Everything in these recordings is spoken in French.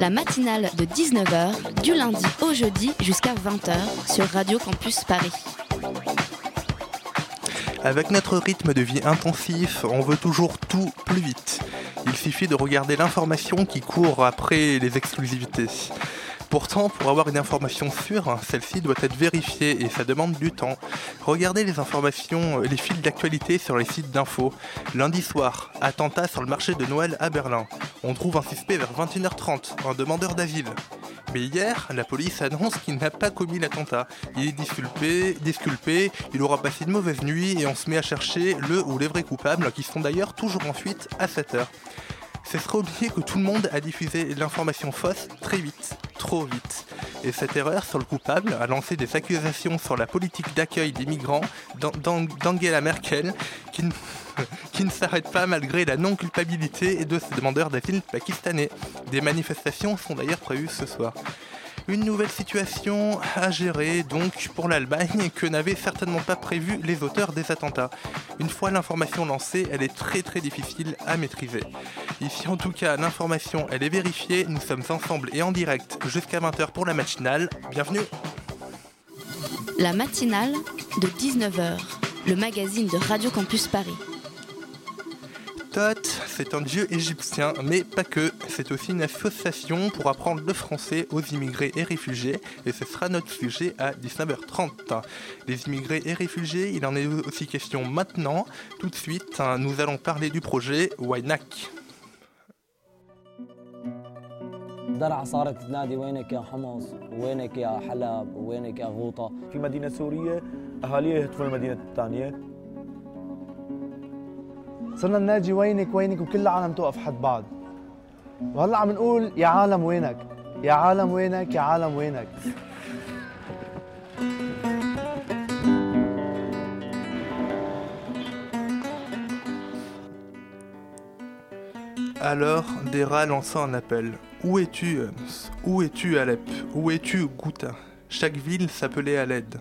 La matinale de 19h, du lundi au jeudi jusqu'à 20h sur Radio Campus Paris. Avec notre rythme de vie intensif, on veut toujours tout plus vite. Il suffit de regarder l'information qui court après les exclusivités. Pourtant, pour avoir une information sûre, celle-ci doit être vérifiée et ça demande du temps. Regardez les informations, les fils d'actualité sur les sites d'infos. Lundi soir, attentat sur le marché de Noël à Berlin. On trouve un suspect vers 21h30, un demandeur d'asile. Mais hier, la police annonce qu'il n'a pas commis l'attentat. Il est disculpé, disculpé, il aura passé une mauvaise nuit et on se met à chercher le ou les vrais coupables qui sont d'ailleurs toujours en fuite à 7h. Ce serait oublier que tout le monde a diffusé l'information fausse très vite, trop vite. Et cette erreur sur le coupable a lancé des accusations sur la politique d'accueil des migrants d'An- d'An- d'Angela Merkel, qui, ne- s'arrête pas malgré la non-culpabilité de ces demandeurs d'asile pakistanais. Des manifestations sont d'ailleurs prévues ce soir. Une nouvelle situation à gérer donc pour l'Allemagne que n'avaient certainement pas prévu les auteurs des attentats. Une fois l'information lancée, elle est très très difficile à maîtriser. Ici en tout cas, l'information elle est vérifiée, nous sommes ensemble et en direct jusqu'à 20h pour la matinale. Bienvenue La matinale de 19h, le magazine de Radio Campus Paris. Tot, c'est un dieu égyptien, mais pas que. C'est aussi une association pour apprendre le français aux immigrés et réfugiés, et ce sera notre sujet à 19h30. Les immigrés et réfugiés, il en est aussi question maintenant. Tout de suite, hein, nous allons parler du projet Wainak. درعا صارت تنادي وينك يا حمص وينك يا حلب وينك يا غوطة في مدينة سورية أهاليها يهتفون المدينة الثانية صرنا نناجي وينك وينك وكل العالم توقف حد بعض وهلا عم نقول يا عالم وينك يا عالم وينك يا عالم وينك Alors, Dera lança un appel. Où es-tu, Homs Où es-tu, Alep Où es-tu, Ghouta Chaque ville s'appelait à l'aide.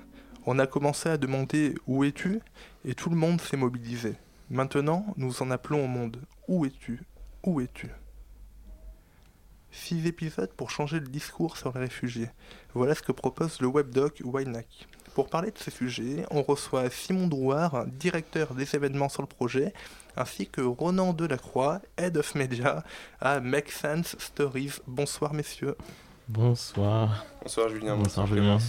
On a commencé à demander Où es-tu Et tout le monde s'est mobilisé. Maintenant, nous en appelons au monde. Où es-tu? Où es-tu? Six épisodes pour changer le discours sur les réfugiés. Voilà ce que propose le webdoc Wainak. Pour parler de ce sujet, on reçoit Simon Drouard, directeur des événements sur le projet, ainsi que Ronan Delacroix, Head of Media à Make Sense Stories. Bonsoir messieurs. Bonsoir. bonsoir Julien, Bonsoir Julien.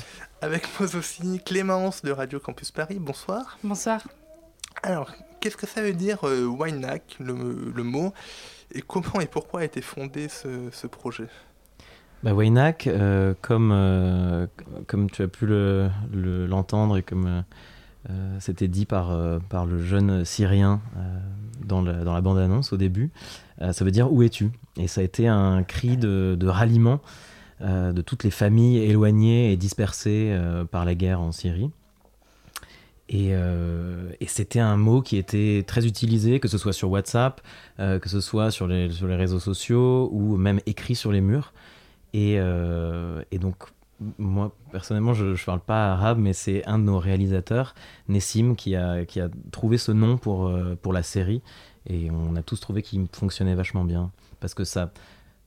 Avec nous aussi Clémence de Radio Campus Paris. Bonsoir. Bonsoir. Alors, qu'est-ce que ça veut dire euh, Wainak, le, le mot, et comment et pourquoi a été fondé ce, projet? Bah, Waynak, euh, comme, euh, comme tu as pu le- le- l'entendre et comme c'était dit par, le jeune Syrien dans, la, bande-annonce au début, ça veut dire où es-tu? Et ça a été un cri de, ralliement de toutes les familles éloignées et dispersées par la guerre en Syrie. Et, euh, et c'était un mot qui était très utilisé, que ce soit sur WhatsApp, euh, que ce soit sur les, sur les réseaux sociaux ou même écrit sur les murs. Et, euh, donc, moi, personnellement, je ne parle pas arabe, mais c'est un de nos réalisateurs, Nessim, qui a, qui a trouvé ce nom pour, pour la série. Et on a tous trouvé qu'il fonctionnait vachement bien. Parce que ça,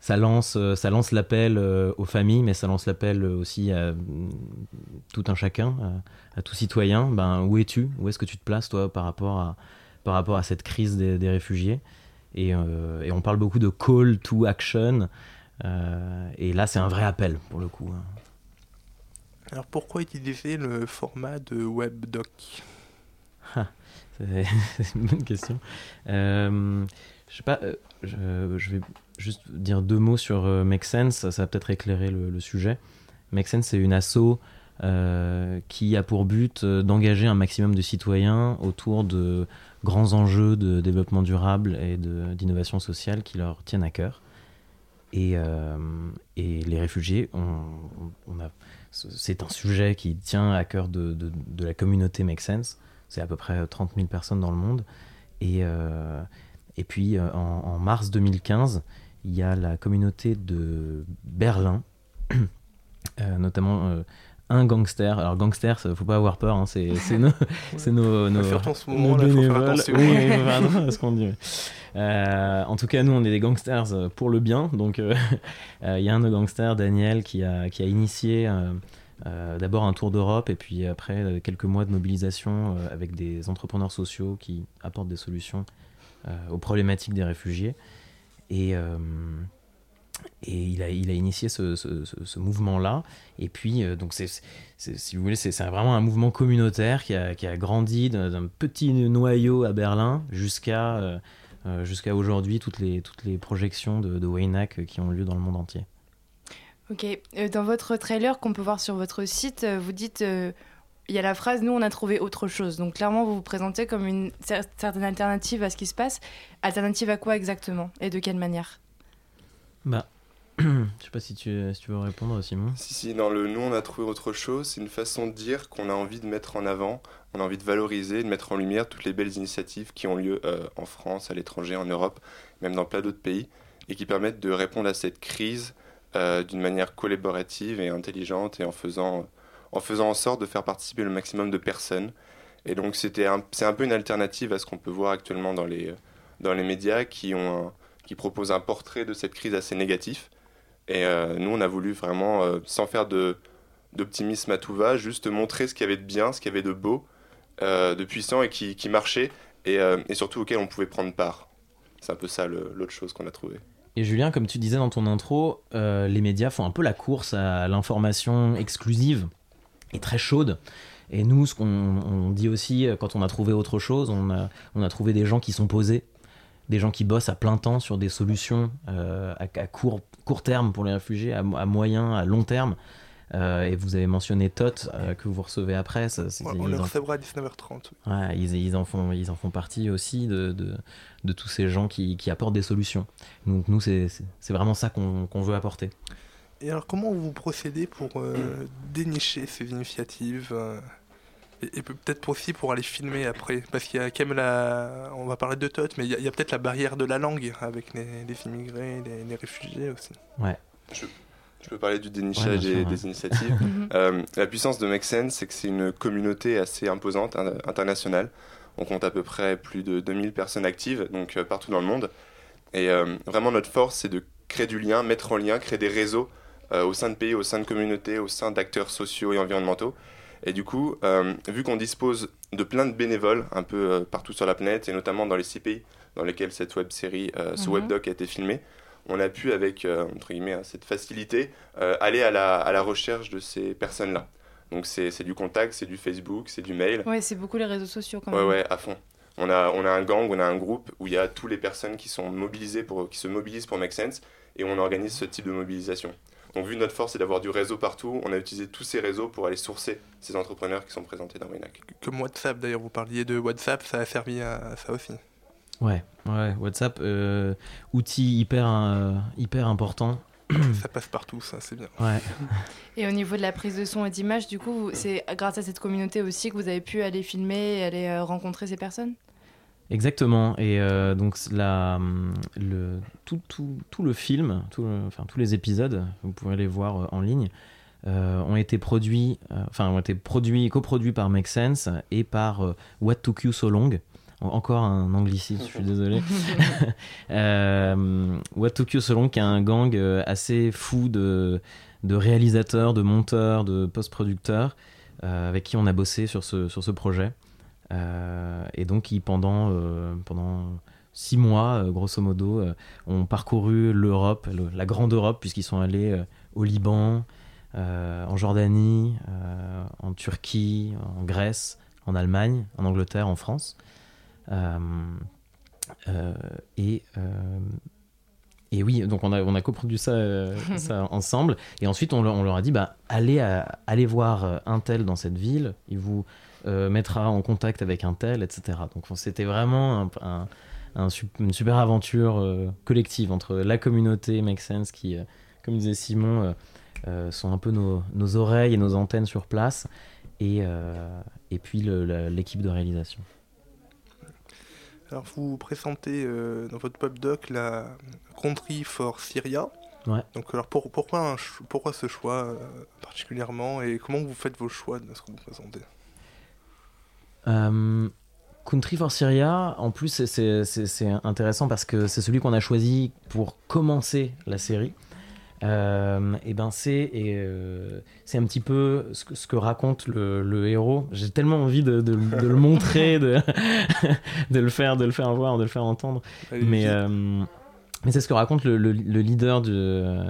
ça lance, euh, ça lance l'appel euh, aux familles, mais ça lance l'appel aussi à mm, tout un chacun, à, à tout citoyen. Ben, où es-tu? Où est-ce que tu te places, toi, par rapport à, par rapport à cette crise des, des réfugiés? Et, euh, et on parle beaucoup de call to action. Euh, et là, c'est un vrai appel pour le coup. hein. Alors pourquoi utiliser le format de webdoc? C'est c'est une bonne question. Euh, je sais pas, euh, je, je vais juste dire deux mots sur euh, Make Sense, ça, va peut-être éclairer le, sujet. Make Sense, c'est une asso euh, qui a pour but euh, d'engager un maximum de citoyens autour de grands enjeux de développement durable et d'innovation sociale qui leur tiennent à cœur. Et, les réfugiés, c'est un sujet qui tient à cœur de, la communauté Make Sense. C'est à peu près 30 000 personnes dans le monde. Et, puis en, mars 2015, il y a la communauté de Berlin, notamment un gangster. Alors gangster, ça, faut pas avoir peur, hein, c'est nos, c'est nos, nos, nos bénévoles. ce qu'on dit. Euh, en tout cas, nous, on est des gangsters euh, pour le bien. Donc, euh, il y a un de nos gangsters, Daniel, qui a, qui a initié d'abord un tour d'Europe et puis après quelques mois de mobilisation avec des entrepreneurs sociaux qui apportent des solutions aux problématiques des réfugiés. Et et il a, il a initié ce, ce, mouvement-là. Et puis, euh, donc c'est, si vous voulez, c'est, vraiment un mouvement communautaire qui a, qui a grandi d'un petit noyau à Berlin jusqu'à euh, euh, jusqu'à aujourd'hui, toutes les, toutes les projections de, de qui ont lieu dans le monde entier. Ok. Dans votre trailer qu'on peut voir sur votre site, vous dites il y a la phrase Nous, on a trouvé autre chose. Donc, clairement, vous vous présentez comme une certaine alternative à ce qui se passe. Alternative à quoi exactement? Et de quelle manière? Bah, je sais pas si tu, si tu veux répondre, Simon. Si, si, dans le nous, on a trouvé autre chose. C'est une façon de dire qu'on a envie de mettre en avant, on a envie de valoriser, de mettre en lumière toutes les belles initiatives qui ont lieu euh, en France, à l'étranger, en Europe, même dans plein d'autres pays, et qui permettent de répondre à cette crise euh, d'une manière collaborative et intelligente et en faisant, en faisant en sorte de faire participer le maximum de personnes. Et donc, c'est un, peu une alternative à ce qu'on peut voir actuellement dans les, dans les médias qui ont un qui propose un portrait de cette crise assez négatif. Et euh, nous, on a voulu vraiment, euh, sans faire de, d'optimisme à tout va, juste montrer ce qu'il y avait de bien, ce qu'il y avait de beau, euh, de puissant et qui, qui marchait, et, et, surtout auquel on pouvait prendre part. C'est un peu ça l'autre chose qu'on a trouvé. Et Julien, comme tu disais dans ton intro, les médias font un peu la course à l'information exclusive et très chaude. Et nous, ce qu'on dit aussi, quand on a trouvé autre chose, on a, on a trouvé des gens qui sont posés, des gens qui bossent à plein temps sur des solutions euh, à, court, court terme pour les réfugiés, à, moyen, à long terme. Euh, et vous avez mentionné Tot euh, que vous recevez après. Ça, on le recevra à 19h30. Ouais, ils, ils, en font, ils en font partie aussi de, de, de tous ces gens qui, qui, apportent des solutions. Donc nous, c'est vraiment ça qu'on veut apporter. Et alors comment vous procédez pour dénicher ces initiatives et, peut-être aussi pour aller filmer après? Parce qu'il y a quand même la. On va parler de Tot, mais il y a, peut-être la barrière de la langue avec les, immigrés, les, réfugiés aussi. Ouais. Je, peux parler du dénichage des, initiatives. Euh, la puissance de Make Sense, c'est que c'est une communauté assez imposante, internationale. On compte à peu près plus de 2000 personnes actives, donc euh, partout dans le monde. Et euh, vraiment, notre force, c'est de créer du lien, mettre en lien, créer des réseaux au sein de pays, au sein de communautés, au sein d'acteurs sociaux et environnementaux. Et du coup, euh, vu qu'on dispose de plein de bénévoles un peu euh, partout sur la planète, et notamment dans les six pays dans lesquels cette web série, euh, ce mhm. webdoc a été filmé, on a pu, avec entre guillemets, hein, cette facilité, aller à la, à la recherche de ces personnes-là. Donc c'est du contact, c'est du Facebook, c'est du mail. Ouais, c'est beaucoup les réseaux sociaux quand même. Ouais, ouais, à fond. On a, on a un gang, on a un groupe où il y a toutes les personnes qui, sont mobilisées pour, qui se mobilisent pour Make Sense et on organise ce type de mobilisation. Donc, vu notre force, c'est d'avoir du réseau partout. On a utilisé tous ces réseaux pour aller sourcer ces entrepreneurs qui sont présentés dans Winac. Comme WhatsApp, d'ailleurs, vous parliez de WhatsApp, ça a servi à ça aussi. Ouais, ouais, WhatsApp, euh, outil hyper, euh, hyper important. ça passe partout, ça, c'est bien. Ouais. Et au niveau de la prise de son et d'image, du coup, c'est grâce à cette communauté aussi que vous avez pu aller filmer et aller euh, rencontrer ces personnes? Exactement. Et euh, donc la, le, tout, tout, tout, le film, tout enfin tous les épisodes, vous pourrez les voir euh, en ligne, euh, ont été produits, enfin ont été produits, coproduits par Make Sense et par What Took You So Long. Encore un anglicisme, je suis désolé. What Took You So Long, qui est un gang assez fou de, de réalisateurs, de monteurs, de post-producteurs, avec qui on a bossé sur ce, sur ce projet. Euh, et donc, qui pendant, euh, pendant six mois, euh, grosso modo, ont parcouru l'Europe, la grande Europe, puisqu'ils sont allés au Liban, en Jordanie, en Turquie, en Grèce, en Allemagne, en Angleterre, en France. et, et oui, donc on a, on a coproduit ça, ça ensemble. Et ensuite, on, leur a dit bah, allez, allez voir un tel dans cette ville. Il vous euh, mettra en contact avec un tel, etc. Donc c'était vraiment un, une super aventure euh, collective entre la communauté Make Sense qui, euh, comme disait Simon, sont un peu nos, nos, oreilles et nos antennes sur place, et, et puis l'équipe de réalisation. Alors vous présentez dans votre pop doc la Country for Syria. Ouais. Donc alors pour, pourquoi, pourquoi ce choix particulièrement et comment vous faites vos choix de ce que vous présentez? Country for Syria, en plus, c'est intéressant parce que c'est celui qu'on a choisi pour commencer la série. Euh, et ben c'est euh, c'est un petit peu ce que, ce que raconte le, le héros. J'ai tellement envie de, de, de le montrer, de, de le faire, de le faire voir, de le faire entendre. mais euh, mais c'est ce que raconte le, le, le leader du,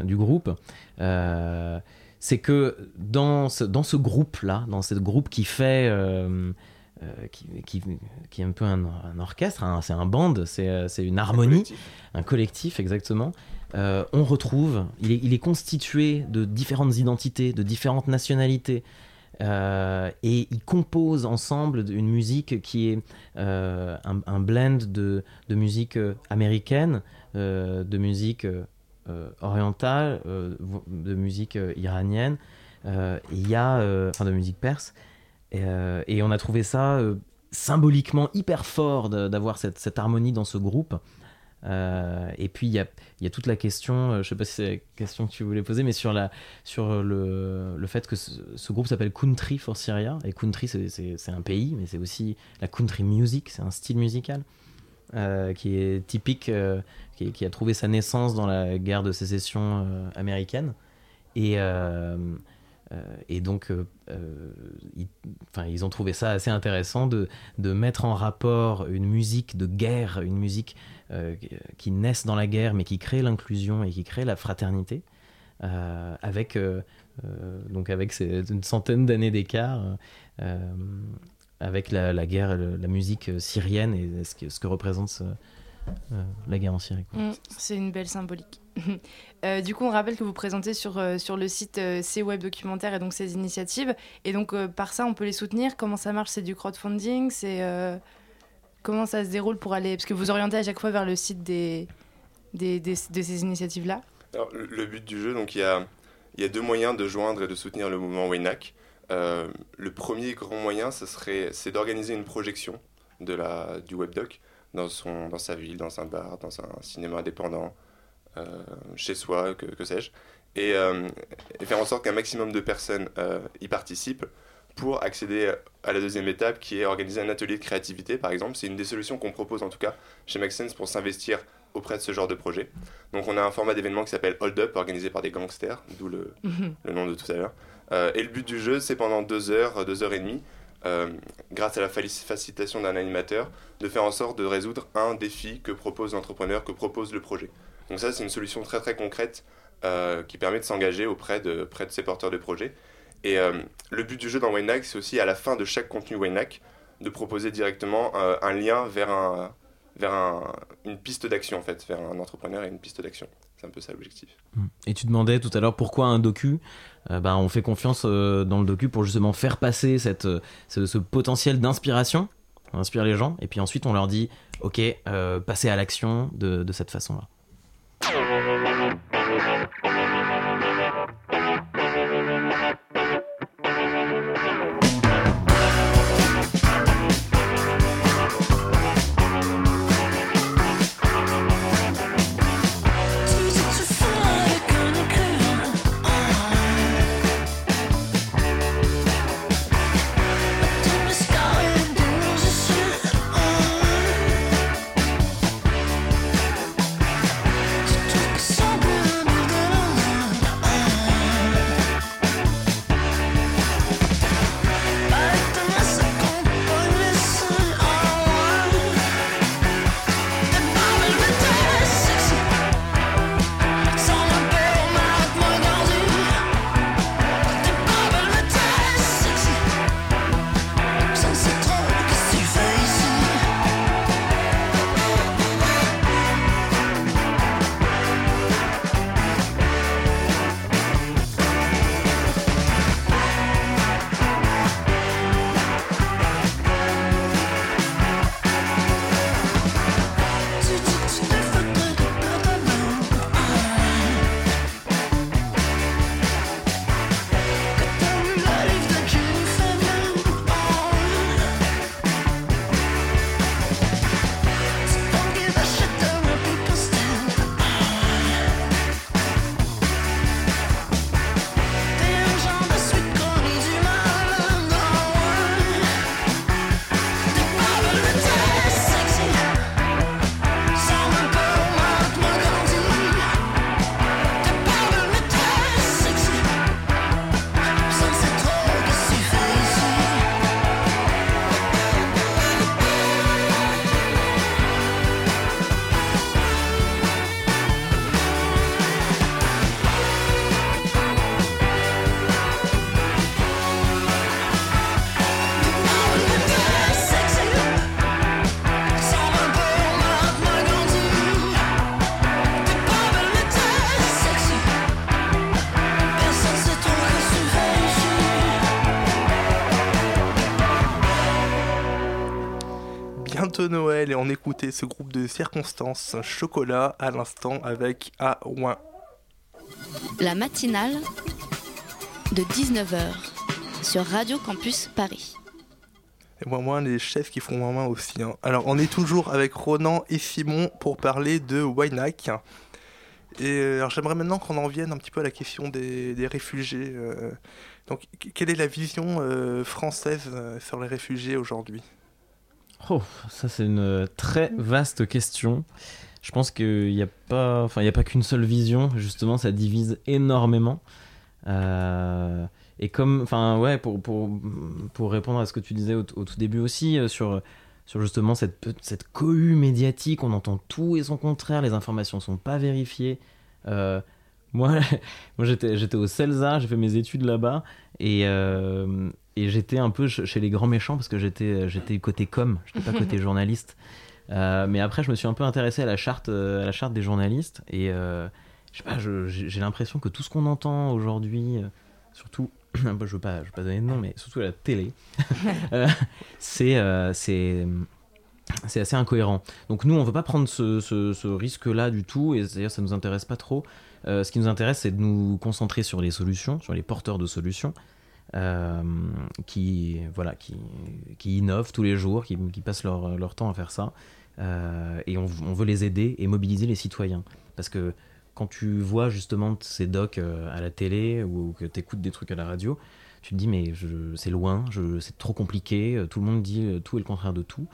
du groupe. c'est que dans ce, dans ce groupe là, dans ce groupe qui fait euh, qui, qui, qui, est un peu un, orchestre, hein, c'est un band, c'est euh, une harmonie, un collectif, exactement. Euh, on retrouve, il est, il est, constitué de différentes identités, de différentes nationalités, et ils composent ensemble une musique qui est un, un, blend de, de musique américaine, de musique orientale, de musique iranienne, il y a, enfin de musique perse. Euh, et, on a trouvé ça euh, symboliquement hyper fort d'avoir cette, harmonie dans ce groupe. Euh, et puis il y a, toute la question, je ne sais pas si c'est la question que tu voulais poser, mais sur, le, fait que ce, groupe s'appelle Country for Syria. Et country, c'est un pays, mais c'est aussi la country music, c'est un style musical. qui est typique, qui, qui, a trouvé sa naissance dans la guerre de sécession américaine. Et, euh, et donc, euh, euh, ils, ils ont trouvé ça assez intéressant de, de, mettre en rapport une musique de guerre, une musique qui naisse dans la guerre, mais qui crée l'inclusion et qui crée la fraternité, avec, donc avec une centaine d'années d'écart avec la, guerre, la musique syrienne et ce que, ce que représente la guerre en Syrie. Mm, c'est une belle symbolique. Euh, du coup, on rappelle que vous présentez sur, euh, sur le site euh, ces web documentaires et donc ces initiatives. Et donc, par ça, on peut les soutenir. Comment ça marche? C'est du crowdfunding? C'est Comment ça se déroule pour aller? Parce que vous orientez à chaque fois vers le site des, des, de ces initiatives-là Le but du jeu, donc il y a, y a deux moyens de joindre et de soutenir le mouvement WINAC. le premier grand moyen, c'est d'organiser une projection de la, du webdoc dans, son, dans sa ville, dans un bar, dans un cinéma indépendant, chez soi, que, que sais-je, euh, et, faire en sorte qu'un maximum de personnes euh, y participent pour accéder à la deuxième étape qui est organiser un atelier de créativité par exemple. C'est une des solutions qu'on propose en tout cas chez Maxense pour s'investir auprès de ce genre de projet. Donc on a un format d'événement qui s'appelle Hold Up organisé par des gangsters, d'où le, mhm. le, nom de tout à l'heure. et le but du jeu c'est pendant deux heures, deux heures et demie, grâce à la facilitation d'un animateur, de faire en sorte de résoudre un défi que propose l'entrepreneur, que propose le projet. Donc ça, c'est une solution très très concrète euh, qui permet de s'engager auprès de, près de ces porteurs de projets. Et euh, le but du jeu dans WineHack, c'est aussi à la fin de chaque contenu WineHack de proposer directement euh, un lien vers, un, vers un, une piste d'action, en fait, vers un entrepreneur et une piste d'action. C'est un peu ça l'objectif. Mmh. Et tu demandais tout à l'heure pourquoi un docu? Bah, On fait confiance dans le docu pour justement faire passer cette, ce, potentiel d'inspiration, on inspire les gens, et puis ensuite on leur dit, ok, passez à l'action de, de cette façon-là. Noël et on écoutait ce groupe de circonstances chocolat à l'instant avec A Ouin. La matinale de 19h sur Radio Campus Paris. Et moins moins les chefs qui font moins moins aussi. hein. Alors on est toujours avec Ronan et Simon pour parler de Waynac. Et euh, j'aimerais maintenant qu'on en vienne un petit peu à la question des, des réfugiés. euh. donc qu- quelle est la vision euh, française sur les réfugiés aujourd'hui? Oh, ça c'est une très vaste question. Je pense qu'il n'y a pas, enfin pas qu'une seule vision. Justement, ça divise énormément. Euh, et comme, enfin ouais, pour, pour, pour répondre à ce que tu disais au, tout début aussi euh, sur sur justement cette cette cohue médiatique, on entend tout et son contraire. Les informations sont pas vérifiées. Euh, moi, moi j'étais j'étais au CELSA, j'ai fait mes études là-bas et euh, et j'étais un peu ch- chez les grands méchants parce que j'étais j'étais côté com, j'étais pas côté journaliste. Euh, mais après, je me suis un peu intéressé à la charte, euh, à la charte des journalistes et euh, j'ai l'impression que tout ce qu'on entend aujourd'hui, euh, surtout, je veux pas, je veux pas donner de nom, mais surtout à la télé, euh, c'est euh, c'est c'est assez incohérent. Donc nous, on veut pas prendre ce, ce- ce risque-là du tout, et d'ailleurs, ça nous intéresse pas trop. Euh, ce qui nous intéresse, c'est de nous concentrer sur les solutions, sur les porteurs de solutions, euh, qui voilà, qui, qui innovent tous les jours, qui, qui passent leur, leur temps à faire ça, Euh, et on, on veut les aider et mobiliser les citoyens, parce que quand tu vois justement ces docs euh, à la télé ou que tu écoutes des trucs à la radio, tu te dis mais c'est loin, c'est trop compliqué, tout le monde dit tout et le contraire de tout.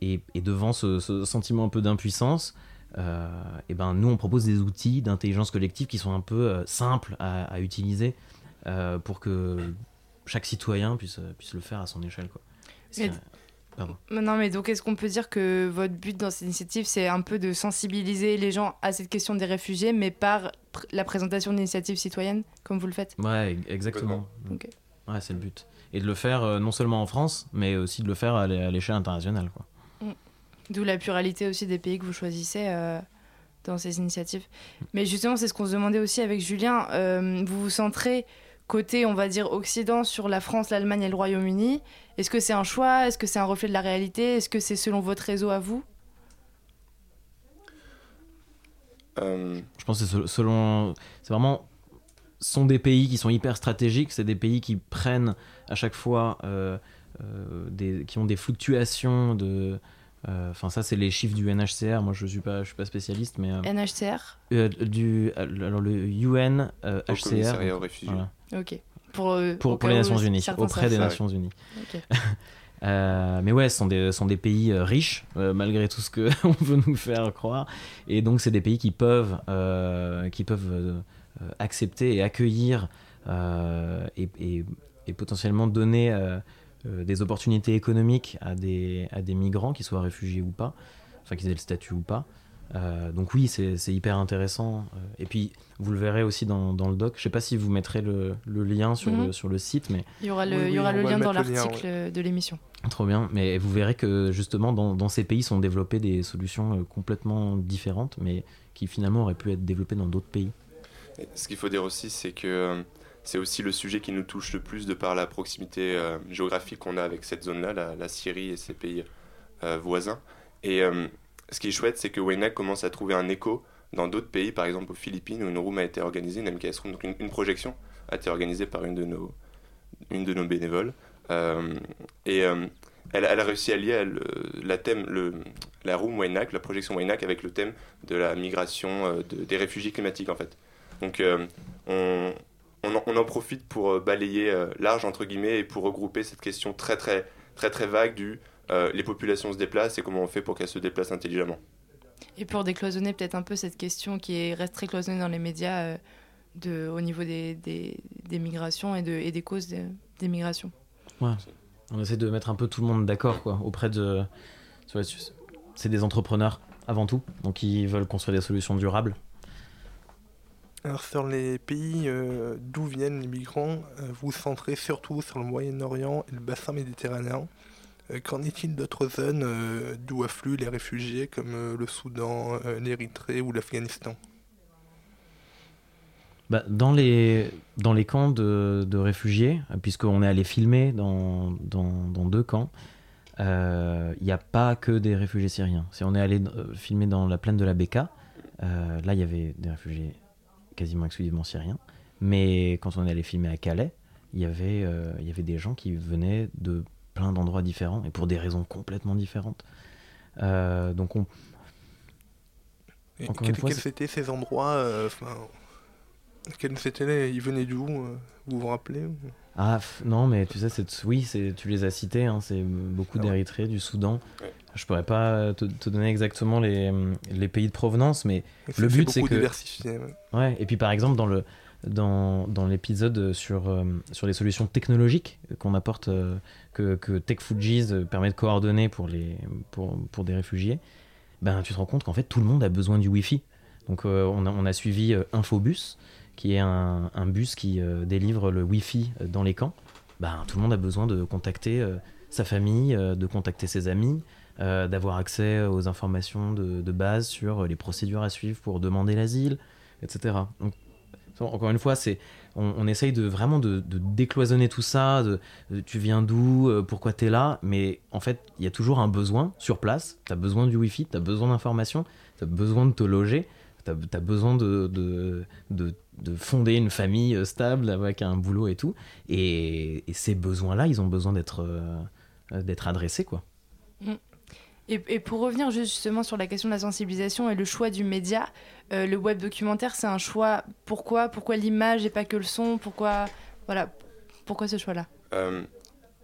Et, et devant ce, sentiment un peu d'impuissance, et ben nous on propose des outils d'intelligence collective qui sont un peu simples à, à utiliser euh, pour que chaque citoyen puisse, puisse le faire à son échelle. Quoi. Mais-. Non, mais donc est-ce qu'on peut dire que votre but dans cette initiative, c'est un peu de sensibiliser les gens à cette question des réfugiés, mais par pr- la présentation d'initiatives citoyennes, comme vous le faites? Ouais, exactement. Ok. Ouais, c'est le but. Et de le faire euh, non seulement en France, mais aussi de le faire à l'é- à l'échelle internationale. Quoi. D'où la pluralité aussi des pays que vous choisissez euh, dans ces initiatives. Mais justement, c'est ce qu'on se demandait aussi avec Julien. Euh, vous vous centrez côté, on va dire, Occident sur la France, l'Allemagne et le Royaume-Uni. Est-ce que c'est un choix? Est-ce que c'est un reflet de la réalité? Est-ce que c'est selon votre réseau à vous? Euh, Je pense que c'est se- selon. C'est vraiment. Ce sont des pays qui sont hyper stratégiques, c'est des pays qui prennent à chaque fois. euh, euh, des, qui ont des fluctuations de. euh, Enfin, ça, c'est les chiffres du NHCR. Moi, je ne suis, pas- je suis pas spécialiste, mais. euh, NHCR euh, du, alors, le UN, euh, Au HCR. commissariat aux réfugiés. voilà. Ok. Pour, euh, pour, les Nations Unies, auprès des ça, Nations Unies. Euh, mais ouais, ce sont des, sont des pays euh, riches, euh, malgré tout ce qu'on veut nous faire croire. Et donc, c'est des pays qui peuvent, qui peuvent accepter et accueillir et, et- et potentiellement donner des opportunités économiques à des, à des migrants, qu'ils soient réfugiés ou pas, enfin qu'ils aient le statut ou pas. Euh, donc oui, c'est hyper intéressant. Euh, Et puis, vous le verrez aussi dans, dans le doc. Je sais pas si vous mettrez le, le lien sur, Mhm. le, sur le site, mais Il y aura le, Oui, il y oui, aura on le va lien dans l'article de l'émission. Trop bien, mais vous verrez que justement dans, dans ces pays sont développées des solutions euh, complètement différentes, mais qui finalement auraient pu être développées dans d'autres pays. Et Ce qu'il faut dire aussi, c'est que c'est aussi le sujet qui nous touche le plus de par la proximité euh, géographique qu'on a avec cette zone-là, la, la Syrie et ses pays euh, voisins. Et euh, ce qui est chouette, c'est que Waynac commence à trouver un écho dans d'autres pays, par exemple aux Philippines, où une room a été organisée, une MKS room, donc une, projection a été organisée par une de nos, bénévoles. Euh, et euh, elle, a réussi à lier elle, euh, la, thème, la room Waynac, la projection Waynac, avec le thème de la migration de- des réfugiés climatiques, en fait. Donc on, en, on en profite pour balayer large, entre guillemets, et pour regrouper cette question très très très très vague du euh, les populations se déplacent et comment on fait pour qu'elles se déplacent intelligemment. Et pour décloisonner peut-être un peu cette question qui est reste très cloisonnée dans les médias euh, de, au niveau des, des, des migrations et, de, et des causes des, des migrations. Ouais. On essaie de mettre un peu tout le monde d'accord, quoi, auprès de. C'est des entrepreneurs avant tout, donc ils veulent construire des solutions durables. Alors sur les pays euh, d'où viennent les migrants, euh, vous vous centrez surtout sur le Moyen-Orient et le bassin méditerranéen. Euh, Qu'en est-il d'autres zones euh, d'où affluent les réfugiés comme euh, le Soudan, l'Érythrée ou l'Afghanistan? Bah, dans, les, camps de, réfugiés, puisqu'on est allé filmer dans, deux camps, il n'y a pas que des réfugiés syriens. Si on est allé filmer dans la plaine de la Beka, là, il y avait des réfugiés quasiment exclusivement syriens. Mais quand on est allé filmer à Calais, il y avait des gens qui venaient de plein d'endroits différents et pour des raisons complètement différentes. donc on, quels étaient ces endroits euh, Quels étaient Ils venaient d'où euh, Vous vous rappelez Ah non, mais tu sais, oui, tu les as cités. Hein, c'est beaucoup ah d'Érythrée, du Soudan. Je pourrais pas te, donner exactement les, les, pays de provenance, mais le but c'est que. Diversifié, ouais. Et puis par exemple dans le dans, l'épisode sur, euh, sur les solutions technologiques qu'on apporte, que, que Tech Fujis permet de coordonner pour, les, pour, pour des réfugiés, ben, tu te rends compte qu'en fait tout le monde a besoin du Wi-Fi. Donc euh, on, a, suivi euh, Infobus, qui est un, bus qui euh, délivre le Wi-Fi dans les camps. Ben, tout le monde a besoin de contacter sa famille, de contacter ses amis, d'avoir accès aux informations de, de, base sur les procédures à suivre pour demander l'asile, etc. Donc, encore une fois, c'est on, essaye de vraiment de, décloisonner tout ça. De, tu viens d'où euh, Pourquoi tu es là Mais en fait, il y a toujours un besoin sur place. Tu as besoin du Wi-Fi, tu as besoin d'informations, tu as besoin de te loger, tu as, besoin de, de, fonder une famille euh, stable avec un boulot et tout. Et, ces besoins-là, ils ont besoin d'être euh, d'être adressés, quoi. Et, pour revenir justement sur la question de la sensibilisation et le choix du média, euh, le web documentaire, c'est un choix. Pourquoi? Pourquoi l'image et pas que le son? Pourquoi voilà Pourquoi ce choix-là? Euh,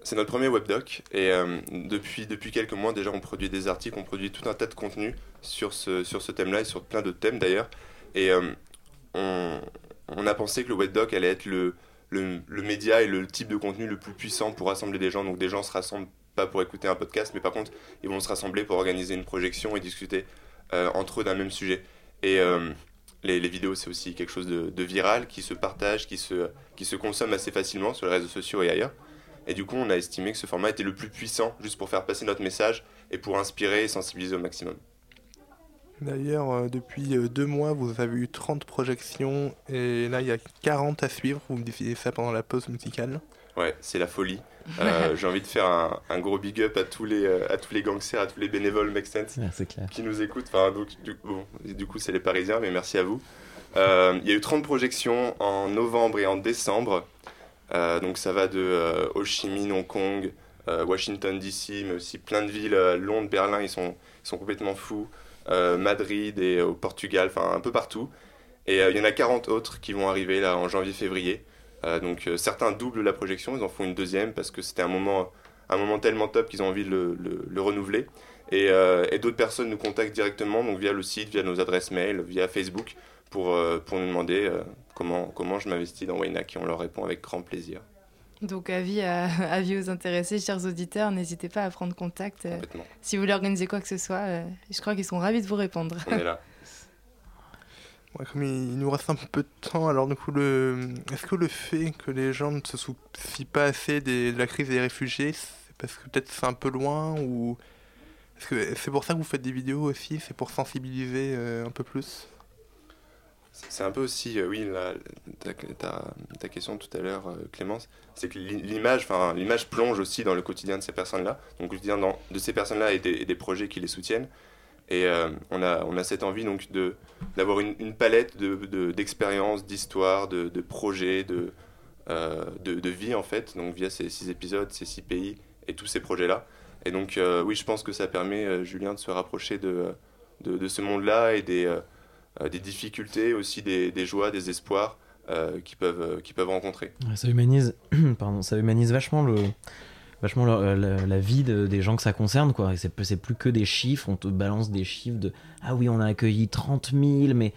C'est notre premier web doc et euh, depuis depuis quelques mois déjà, on produit des articles, on produit tout un tas de contenus sur ce sur ce thème-là et sur plein d'autres thèmes d'ailleurs. Et on, a pensé que le web doc allait être le, le média et le type de contenu le plus puissant pour rassembler des gens. Donc des gens se rassemblent pas pour écouter un podcast, mais par contre, ils vont se rassembler pour organiser une projection et discuter euh, entre eux d'un même sujet. Et euh, les, vidéos, c'est aussi quelque chose de, viral qui se partage, qui se, qui se consomme assez facilement sur les réseaux sociaux et ailleurs. Et du coup, on a estimé que ce format était le plus puissant juste pour faire passer notre message et pour inspirer et sensibiliser au maximum. D'ailleurs, euh, depuis deux mois, vous avez eu 30 projections et là, il y a 40 à suivre. Vous me disiez ça pendant la pause musicale. Ouais, c'est la folie. Euh, j'ai envie de faire un, un, gros big up à tous les, euh, à tous les gangsters, à tous les bénévoles Make Sense qui nous écoutent. Enfin, donc, du, bon, du coup, c'est les Parisiens, mais merci à vous. Euh, il y a eu 30 projections en novembre et en décembre. donc ça va de Ho Chi Minh, Hong Kong, Washington DC, mais aussi plein de villes, Londres, Berlin, ils sont, ils sont complètement fous. Madrid et au Portugal, enfin un peu partout. Et il y en a 40 autres qui vont arriver là en janvier-février. Euh, donc euh, certains doublent la projection, ils en font une deuxième parce que c'était un moment, un moment tellement top qu'ils ont envie de le, renouveler. Euh, et, d'autres personnes nous contactent directement, donc via le site, via nos adresses mail, via Facebook, pour, pour nous demander comment, comment je m'investis dans Waynac et on leur répond avec grand plaisir. Donc avis, à, avis aux intéressés, chers auditeurs, n'hésitez pas à prendre contact si vous voulez organiser quoi que ce soit. je crois qu'ils sont ravis de vous répondre. On est là. comme il nous reste un peu de temps, alors du coup, le... est-ce que le fait que les gens ne se soucient pas assez de la crise des réfugiés, c'est parce que peut-être c'est un peu loin ou est-ce que c'est pour ça que vous faites des vidéos aussi C'est pour sensibiliser euh, un peu plus? C'est un peu aussi, euh, oui, ta, question tout à l'heure, euh, Clémence, c'est que l'image, enfin, l'image plonge aussi dans le quotidien de ces personnes-là, donc le quotidien de ces personnes-là et des, projets qui les soutiennent. Et euh, on, a, on a cette envie donc d'avoir une, palette de, d'expériences, d'histoires, de, projets, de, euh, de, de, vie en fait, donc via ces six épisodes, ces six pays et tous ces projets-là. Et donc euh, oui, je pense que ça permet, Julien, de se rapprocher de, de, ce monde-là et des, des difficultés, aussi des, des joies, des espoirs qu'ils peuvent, peuvent rencontrer. Ça humanise, pardon, ça humanise vachement le vachement la, vie des gens que ça concerne quoi. C'est plus que des chiffres. On te balance des chiffres de ah oui on a accueilli 30 000 mais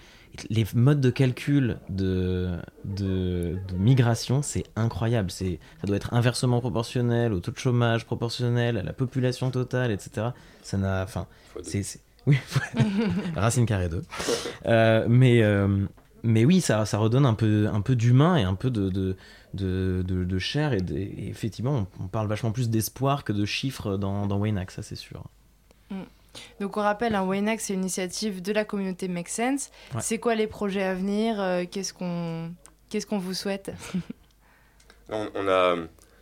les modes de calcul de, de, migration c'est incroyable. C'est ça doit être inversement proportionnel au taux de chômage proportionnel à la population totale etc ça n'a enfin c'est oui racine carrée 2 euh, mais euh, mais oui, ça, ça redonne un peu, un peu d'humain et un peu de, de, de, de, chair. Et, effectivement, on, parle vachement plus d'espoir que de chiffres dans, dans Waynac, ça c'est sûr. Mm. Donc on rappelle, un hein, Waynac, c'est une initiative de la communauté Make Sense. C'est quoi les projets à venir euh, Qu'est-ce qu'on qu'est-ce qu'on vous souhaite on, a,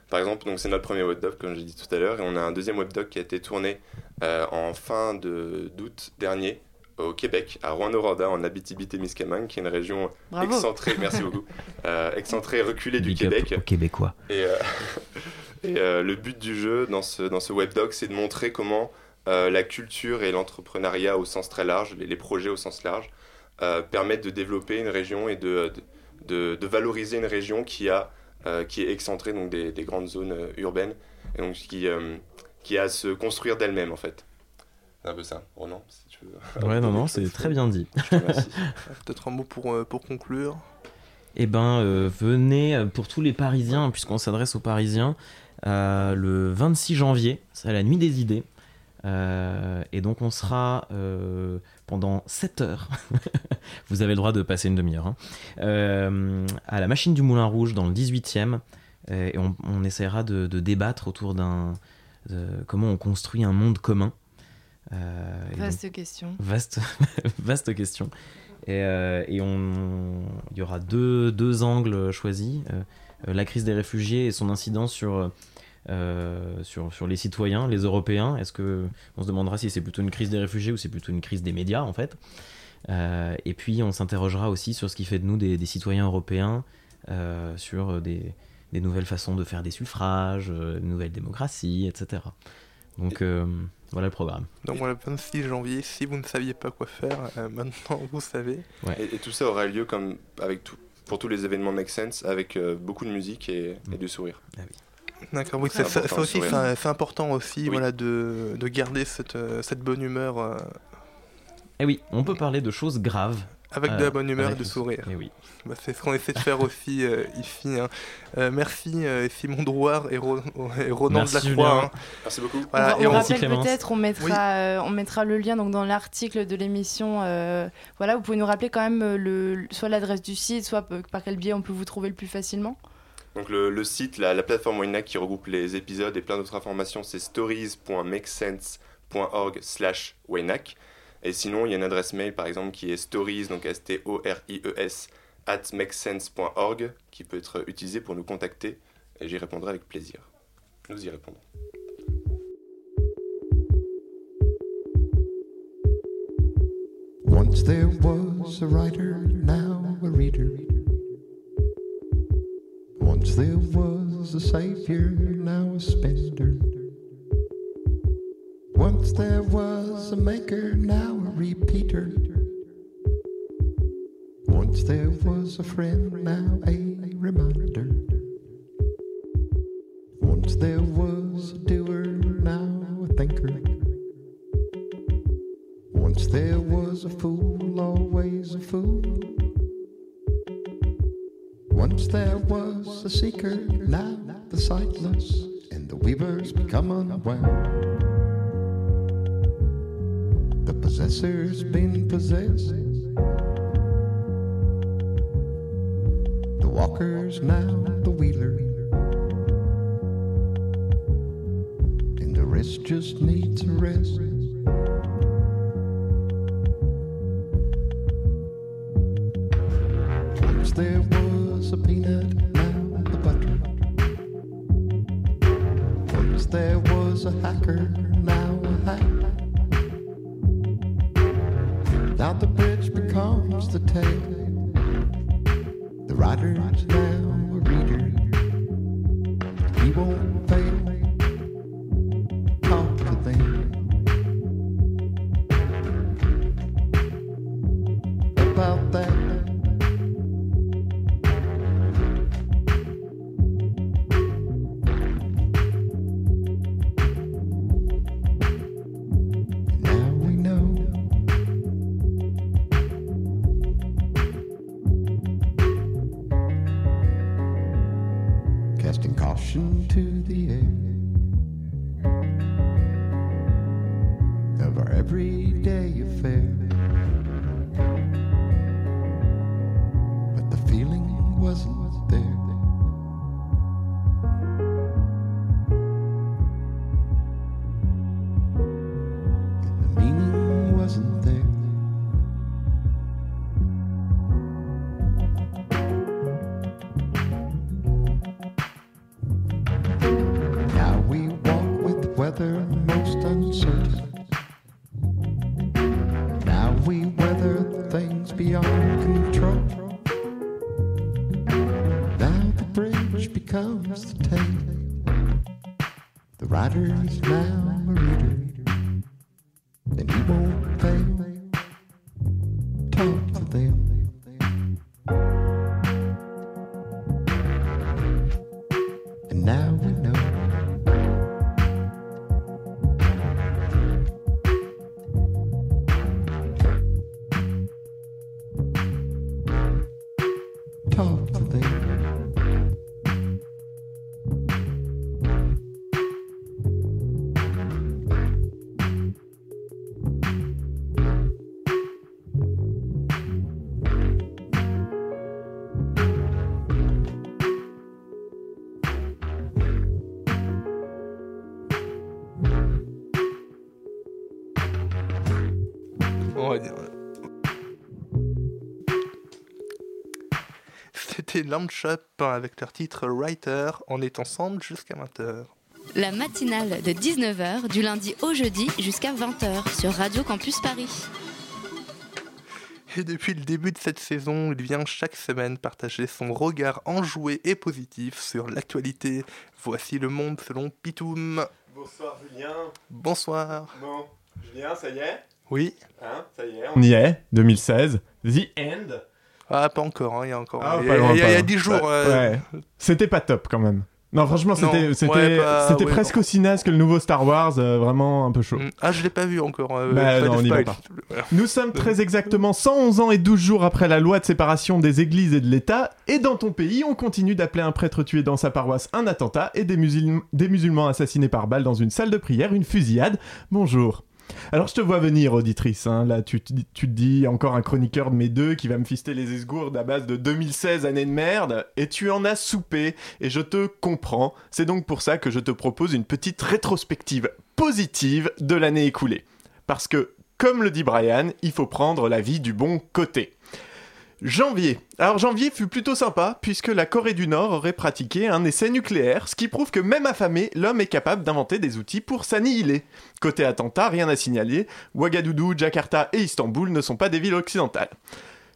Par exemple, donc c'est notre premier webdoc, comme j'ai dit tout à l'heure, et on a un deuxième webdoc qui a été tourné euh, en fin de- d'août dernier au Québec, à Rouen-Noranda, en Abitibi-Témiscamingue, qui est une région Bravo. excentrée, merci beaucoup, euh, excentrée, reculée du Big up Québec. aux Québécois. Et, euh, et, euh, le but du jeu dans ce, dans ce webdoc, c'est de montrer comment euh, la culture et l'entrepreneuriat au sens très large, les, les projets au sens large, euh, permettent de développer une région et de, de, de- de valoriser une région qui, a, euh, qui est excentrée donc des, des grandes zones urbaines et donc qui, euh, qui a à se construire d'elle-même en fait. C'est un peu ça. Ronan, tu veux. Ouais, non, non, c'est très bien dit. Peut-être un mot pour, euh, pour conclure. Eh ben, euh, venez euh, pour tous les Parisiens, puisqu'on s'adresse aux Parisiens, euh, le 26 janvier, c'est la nuit des idées. Euh, et donc, on sera euh, pendant 7 heures. Vous avez le droit de passer une demi-heure. hein, euh, à la machine du Moulin Rouge dans le 18e. euh, et on, on essaiera de, de débattre autour d'un. de comment on construit un monde commun. Euh, donc- Vaste question. Vaste, vaste question. Et, euh, et on, il y aura deux, deux angles choisis. euh, la crise des réfugiés et son incidence sur, euh, sur, sur les citoyens, les Européens. Est-ce que on se demandera si c'est plutôt une crise des réfugiés ou c'est plutôt une crise des médias en fait Euh, Et puis on s'interrogera aussi sur ce qui fait de nous des, des citoyens européens, euh, sur des, des nouvelles façons de faire des suffrages, euh, une nouvelle démocratie, etc. Donc euh, voilà le programme. Donc voilà, le 26 janvier, si vous ne saviez pas quoi faire, euh, maintenant vous savez. Ouais. Et, et tout ça aura lieu comme avec tout, pour tous les événements Make Sense avec euh, beaucoup de musique et, et du sourire. D'accord, oui, C'est ça, aussi, c'est important aussi Oui. voilà, de, de garder cette, euh, cette bonne humeur Eh oui, on peut parler de choses graves. Avec de Euh, la bonne humeur et le- sourire. Eh oui. Bah, c'est ce qu'on essaie de faire aussi euh, ici. hein. Euh, merci euh, Simon Drouard et, Ro- et Ronan Merci, de la Croix. Hein. Merci beaucoup. Voilà, on et on rappelle peut-être, on mettra, euh, on mettra le lien donc dans l'article de l'émission. euh, voilà, vous pouvez nous rappeler quand même euh, le, soit l'adresse du site, soit par quel biais on peut vous trouver le plus facilement. Donc le, le site, la, la plateforme Waynac qui regroupe les épisodes et plein d'autres informations, c'est stories.makesense.org slash Waynac. Et sinon, il y a une adresse mail par exemple qui est stories, donc S-T-O-R-I-E-S, at makesense.org qui peut être utilisée pour nous contacter et j'y répondrai avec plaisir. Nous y répondrons. Once there was a writer, now a reader. Once there was a savior, now a spender. Once there was a maker, now a repeater. Once there was a friend, now a reminder. Once there was a doer, now a thinker. Once there was a fool, always a fool. Once there was a seeker, now the sightless, and the weavers become unaware. Possessor's been possessed. The walker's now the wheeler. And the rest just needs a rest. Bridge becomes the tale. The rider is now a reader, C'était avec leur titre Writer. On est ensemble jusqu'à 20h. La matinale de 19h du lundi au jeudi jusqu'à 20h sur Radio Campus Paris. Et depuis le début de cette saison, il vient chaque semaine partager son regard enjoué et positif sur l'actualité. Voici le monde selon Pitoum. Bonsoir Julien. Bonsoir. Bon, Julien, ça y est? Oui. Hein, ça y est. On y est, 2016. The End. Ah, pas encore, hein, il y a encore. Ah, il y a, loin, il y a- pas il y a loin. 10 jours. Ouais. euh, Ouais. C'était pas top quand même. Non, franchement, c'était c'était ouais, bah, ouais, presque aussi naze que le nouveau Star Wars, euh, vraiment un peu chaud. Ah, je l'ai pas vu encore. euh, Bah, pas non, on y va pas. Nous sommes très exactement 111 ans et 12 jours après la loi de séparation des églises et de l'État, et dans ton pays, on continue d'appeler un prêtre tué dans sa paroisse un attentat et des, musulm- des musulmans assassinés par balle dans une salle de prière, une fusillade. Bonjour. Alors je te vois venir, auditrice, hein. là tu, te dis- encore un chroniqueur de mes deux qui va me fister les esgourdes à base de 2016 années de merde, et tu en as soupé, et je te comprends, c'est donc pour ça que je te propose une petite rétrospective positive de l'année écoulée. Parce que, comme le dit Brian, il faut prendre la vie du bon côté. Janvier. Alors janvier fut plutôt sympa puisque la Corée du Nord aurait pratiqué un essai nucléaire, ce qui prouve que même affamé, l'homme est capable d'inventer des outils pour s'annihiler. Côté attentat, rien à signaler, Ouagadougou, Jakarta et Istanbul ne sont pas des villes occidentales.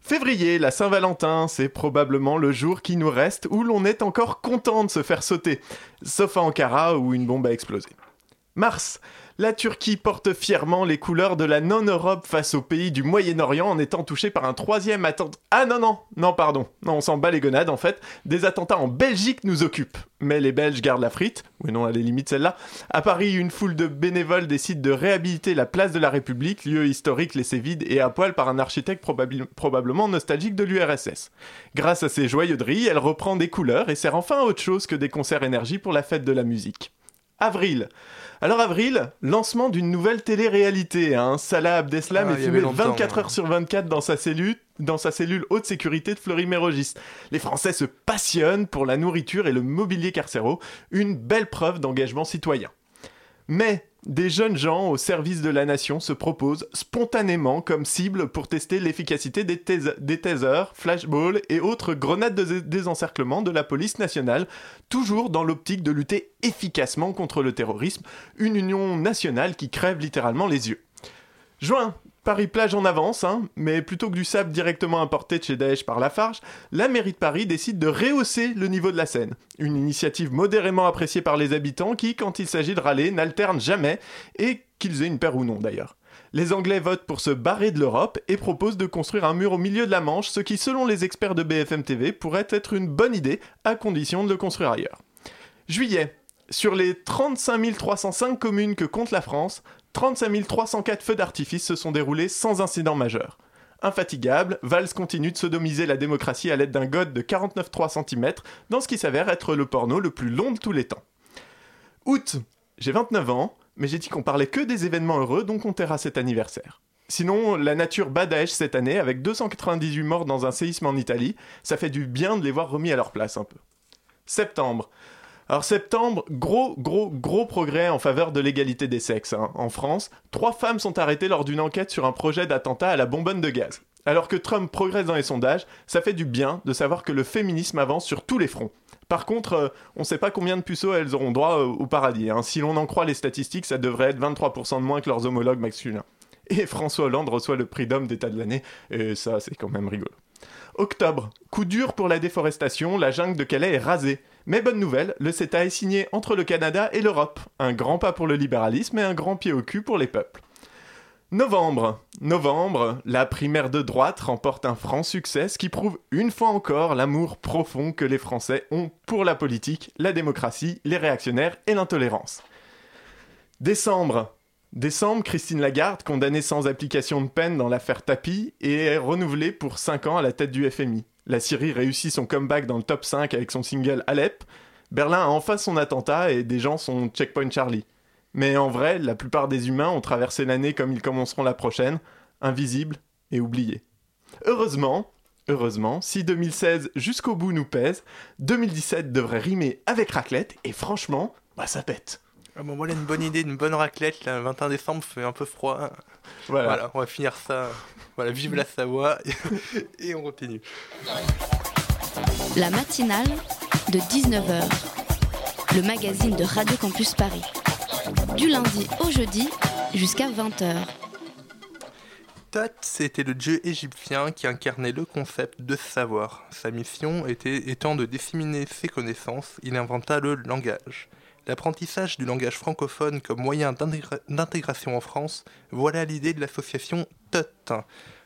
Février, la Saint-Valentin, c'est probablement le jour qui nous reste où l'on est encore content de se faire sauter, sauf à Ankara où une bombe a explosé. Mars, la Turquie porte fièrement les couleurs de la non-Europe face aux pays du Moyen-Orient en étant touchée par un troisième attentat. Ah non, non, non, pardon. Non, on s'en bat les gonades en fait. Des attentats en Belgique nous occupent. Mais les Belges gardent la frite. Oui, non, elle est limite celle-là. À Paris, une foule de bénévoles décide de réhabiliter la place de la République, lieu historique laissé vide et à poil par un architecte probablement nostalgique de l'URSS. Grâce à ces joyauderies, elle reprend des couleurs et sert enfin à autre chose que des concerts énergie pour la fête de la musique. Avril. Alors avril, lancement d'une nouvelle télé-réalité. Hein. Salah Abdeslam Ah, est filmé avait longtemps, 24 ouais. heures sur 24 dans sa cellule, dans sa cellule haute sécurité de Fleury-Mérogis. Les Français se passionnent pour la nourriture et le mobilier carcéraux, une belle preuve d'engagement citoyen. Mais des jeunes gens au service de la nation se proposent spontanément comme cible pour tester l'efficacité des, tas- des tasers, flashballs et autres grenades de dé- désencerclement de la police nationale, toujours dans l'optique de lutter efficacement contre le terrorisme, une union nationale qui crève littéralement les yeux. Juin, Paris-Plage en avance, hein, mais plutôt que du sable directement importé de chez Daesh par Lafarge, la mairie de Paris décide de rehausser le niveau de la Seine. Une initiative modérément appréciée par les habitants qui, quand il s'agit de râler, n'alternent jamais, et qu'ils aient une paire ou non d'ailleurs. Les Anglais votent pour se barrer de l'Europe et proposent de construire un mur au milieu de la Manche, ce qui, selon les experts de BFM TV, pourrait être une bonne idée, à condition de le construire ailleurs. Juillet. Sur les 35 305 communes que compte la France, 35 304 feux d'artifice se sont déroulés sans incident majeur. Infatigable, Valls continue de sodomiser la démocratie à l'aide d'un god de 49,3 cm dans ce qui s'avère être le porno le plus long de tous les temps. Août. J'ai 29 ans, mais j'ai dit qu'on parlait que des événements heureux, donc on taira cet anniversaire. Sinon, la nature bat Daesh cette année, avec 298 morts dans un séisme en Italie, ça fait du bien de les voir remis à leur place un peu. Septembre. Alors septembre, gros, gros, gros progrès en faveur de l'égalité des sexes. hein. En France, trois femmes sont arrêtées lors d'une enquête sur un projet d'attentat à la bonbonne de gaz. Alors que Trump progresse dans les sondages, ça fait du bien de savoir que le féminisme avance sur tous les fronts. Par contre, euh, on ne sait pas combien de puceaux elles auront droit euh, au paradis. hein. Si l'on en croit les statistiques, ça devrait être 23% de moins que leurs homologues masculins. Et François Hollande reçoit le prix d'homme d'État de l'année, et ça, c'est quand même rigolo. Octobre, coup dur pour la déforestation, la jungle de Calais est rasée. Mais bonne nouvelle, le CETA est signé entre le Canada et l'Europe. Un grand pas pour le libéralisme et un grand pied au cul pour les peuples. Novembre. Novembre, la primaire de droite remporte un franc succès, ce qui prouve une fois encore l'amour profond que les Français ont pour la politique, la démocratie, les réactionnaires et l'intolérance. Décembre. Décembre, Christine Lagarde, condamnée sans application de peine dans l'affaire Tapi, est renouvelée pour 5 ans à la tête du FMI. La Syrie réussit son comeback dans le top 5 avec son single Alep. Berlin a enfin son attentat et des gens sont checkpoint Charlie. Mais en vrai, la plupart des humains ont traversé l'année comme ils commenceront la prochaine, invisibles et oubliés. Heureusement, heureusement, si 2016 jusqu'au bout nous pèse, 2017 devrait rimer avec raclette et franchement, bah ça pète. Ah bon, voilà une bonne idée, une bonne raclette. Le 21 décembre, fait un peu froid. Voilà. on va finir ça. Voilà, vive la Savoie. et on continue. La matinale de 19h. Le magazine de Radio Campus Paris. Du lundi au jeudi jusqu'à 20h. Thoth, c'était le dieu égyptien qui incarnait le concept de savoir. Sa mission était, étant de disséminer ses connaissances, il inventa le langage. L'apprentissage du langage francophone comme moyen d'intégra- d'intégration en France, voilà l'idée de l'association Thoth.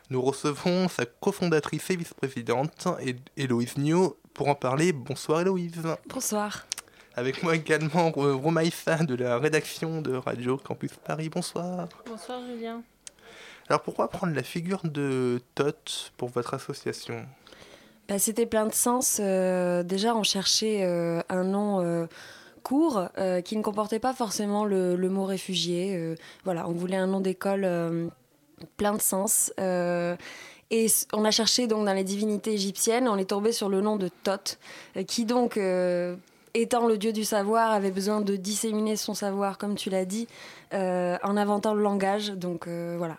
Nous recevons sa cofondatrice et vice-présidente, Hé- Héloïse Nio, pour en parler. Bonsoir Héloïse. Bonsoir. Avec moi également Ro- Romaïssa de la rédaction de Radio Campus Paris. Bonsoir. Bonsoir Julien. Alors pourquoi prendre la figure de Thoth pour votre association? Bah, C'était plein de sens. Euh, déjà, on cherchait euh, un nom euh, court euh, qui ne comportait pas forcément le, mot réfugié. Euh, voilà, on voulait un nom d'école euh, plein de sens. Et on a cherché donc dans les divinités égyptiennes, on est tombé sur le nom de Thoth, qui donc, étant le dieu du savoir, avait besoin de disséminer son savoir, comme tu l'as dit, en inventant le langage. Donc voilà,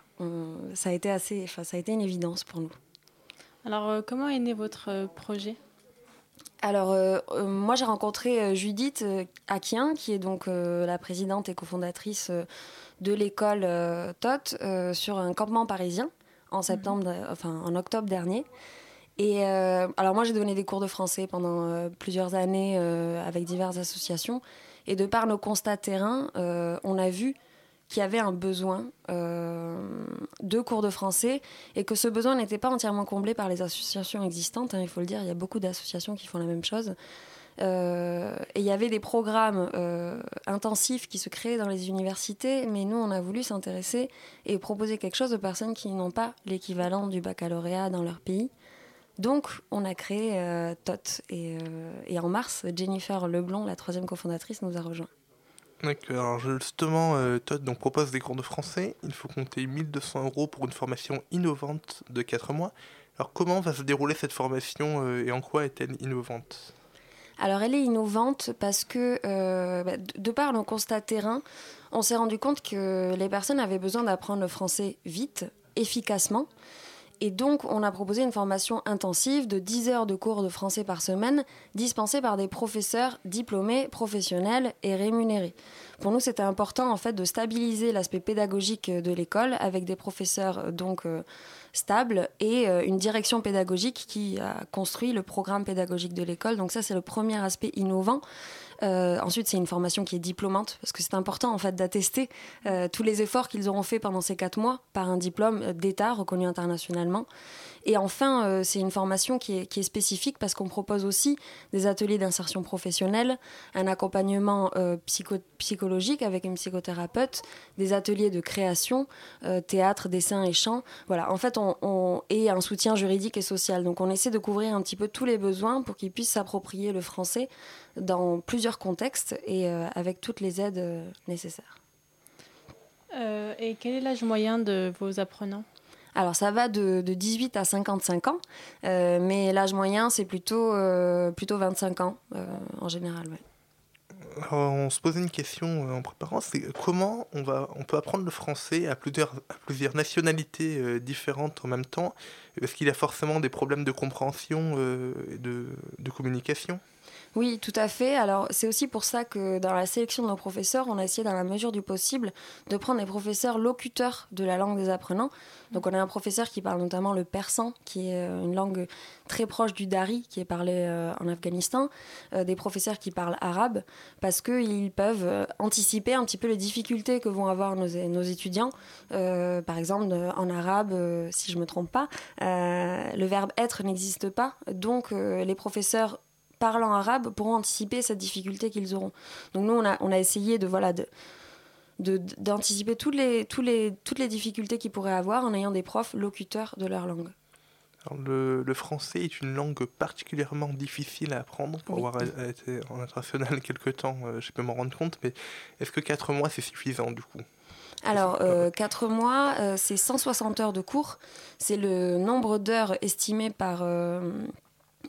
ça a été assez, ça a été une évidence pour nous. Alors, comment est né votre projet? Alors, euh, euh, moi, j'ai rencontré euh, Judith Aquien, qui est donc euh, la présidente et cofondatrice de l'école euh, TOT, sur un campement parisien en septembre, de- enfin en octobre dernier. Et alors, moi, j'ai donné des cours de français pendant plusieurs années avec diverses associations. Et de par nos constats terrain, on a vu qu'il y avait un besoin euh, de cours de français et que ce besoin n'était pas entièrement comblé par les associations existantes. hein, il faut le dire, il y a beaucoup d'associations qui font la même chose. Euh, et il y avait des programmes euh, intensifs qui se créaient dans les universités, mais nous, on a voulu s'intéresser et proposer quelque chose aux personnes qui n'ont pas l'équivalent du baccalauréat dans leur pays. Donc, on a créé TOT. Et, en mars, Jennifer Leblond, la troisième cofondatrice, nous a rejoints. D'accord, alors justement, euh, Todd donc, propose des cours de français. Il faut compter 1200 euros pour une formation innovante de 4 mois. Alors comment va se dérouler cette formation euh, et en quoi est-elle innovante? Alors, elle est innovante parce que, euh, bah, de par nos constats terrain, on s'est rendu compte que les personnes avaient besoin d'apprendre le français vite, efficacement. Et donc, on a proposé une formation intensive de 10 heures de cours de français par semaine, dispensés par des professeurs diplômés, professionnels et rémunérés. Pour nous, c'était important en fait de stabiliser l'aspect pédagogique de l'école avec des professeurs euh, donc euh, stables et euh, une direction pédagogique qui a construit le programme pédagogique de l'école. Donc ça, c'est le premier aspect innovant. Euh, ensuite, c'est une formation qui est diplômante parce que c'est important en fait d'attester euh, tous les efforts qu'ils auront fait pendant ces quatre mois par un diplôme d'État reconnu internationalement. Et enfin, euh, c'est une formation qui est, spécifique parce qu'on propose aussi des ateliers d'insertion professionnelle, un accompagnement euh, psycho- psychologique avec une psychothérapeute, des ateliers de création, euh, théâtre, dessin et chant. Voilà, en fait, on, on- et un soutien juridique et social. Donc, on essaie de couvrir un petit peu tous les besoins pour qu'ils puissent s'approprier le français dans plusieurs contextes et avec toutes les aides nécessaires. Et quel est l'âge moyen de vos apprenants? Alors ça va de, de 18 à 55 ans, euh, mais l'âge moyen c'est plutôt, euh, plutôt 25 ans euh, en général. Alors, on se posait une question en préparant, c'est comment on, va, on peut apprendre le français à plusieurs, à plusieurs nationalités différentes en même temps? Est-ce qu'il y a forcément des problèmes de compréhension de, de communication? Oui, tout à fait. Alors, c'est aussi pour ça que dans la sélection de nos professeurs, on a essayé, dans la mesure du possible, de prendre des professeurs locuteurs de la langue des apprenants. Donc, on a un professeur qui parle notamment le persan, qui est euh, une langue très proche du dari, qui est parlé euh, en Afghanistan. Euh, des professeurs qui parlent arabe, parce qu'ils peuvent anticiper un petit peu les difficultés que vont avoir nos, étudiants. Par exemple, en arabe, si je ne me trompe pas, le verbe être n'existe pas. Donc, les professeurs parlant arabe pourront anticiper cette difficulté qu'ils auront. Donc nous, on a, on a essayé de voilà de d'anticiper toutes les, toutes les difficultés qu'ils pourraient avoir en ayant des profs locuteurs de leur langue. Alors, le, le français est une langue particulièrement difficile à apprendre. Pour Oui. avoir euh, été en international quelque temps, euh, je peux m'en rendre compte, mais est-ce que 4 mois c'est suffisant du coup? Alors, 4 mois, euh, c'est 160 heures de cours. C'est le nombre d'heures estimé par euh,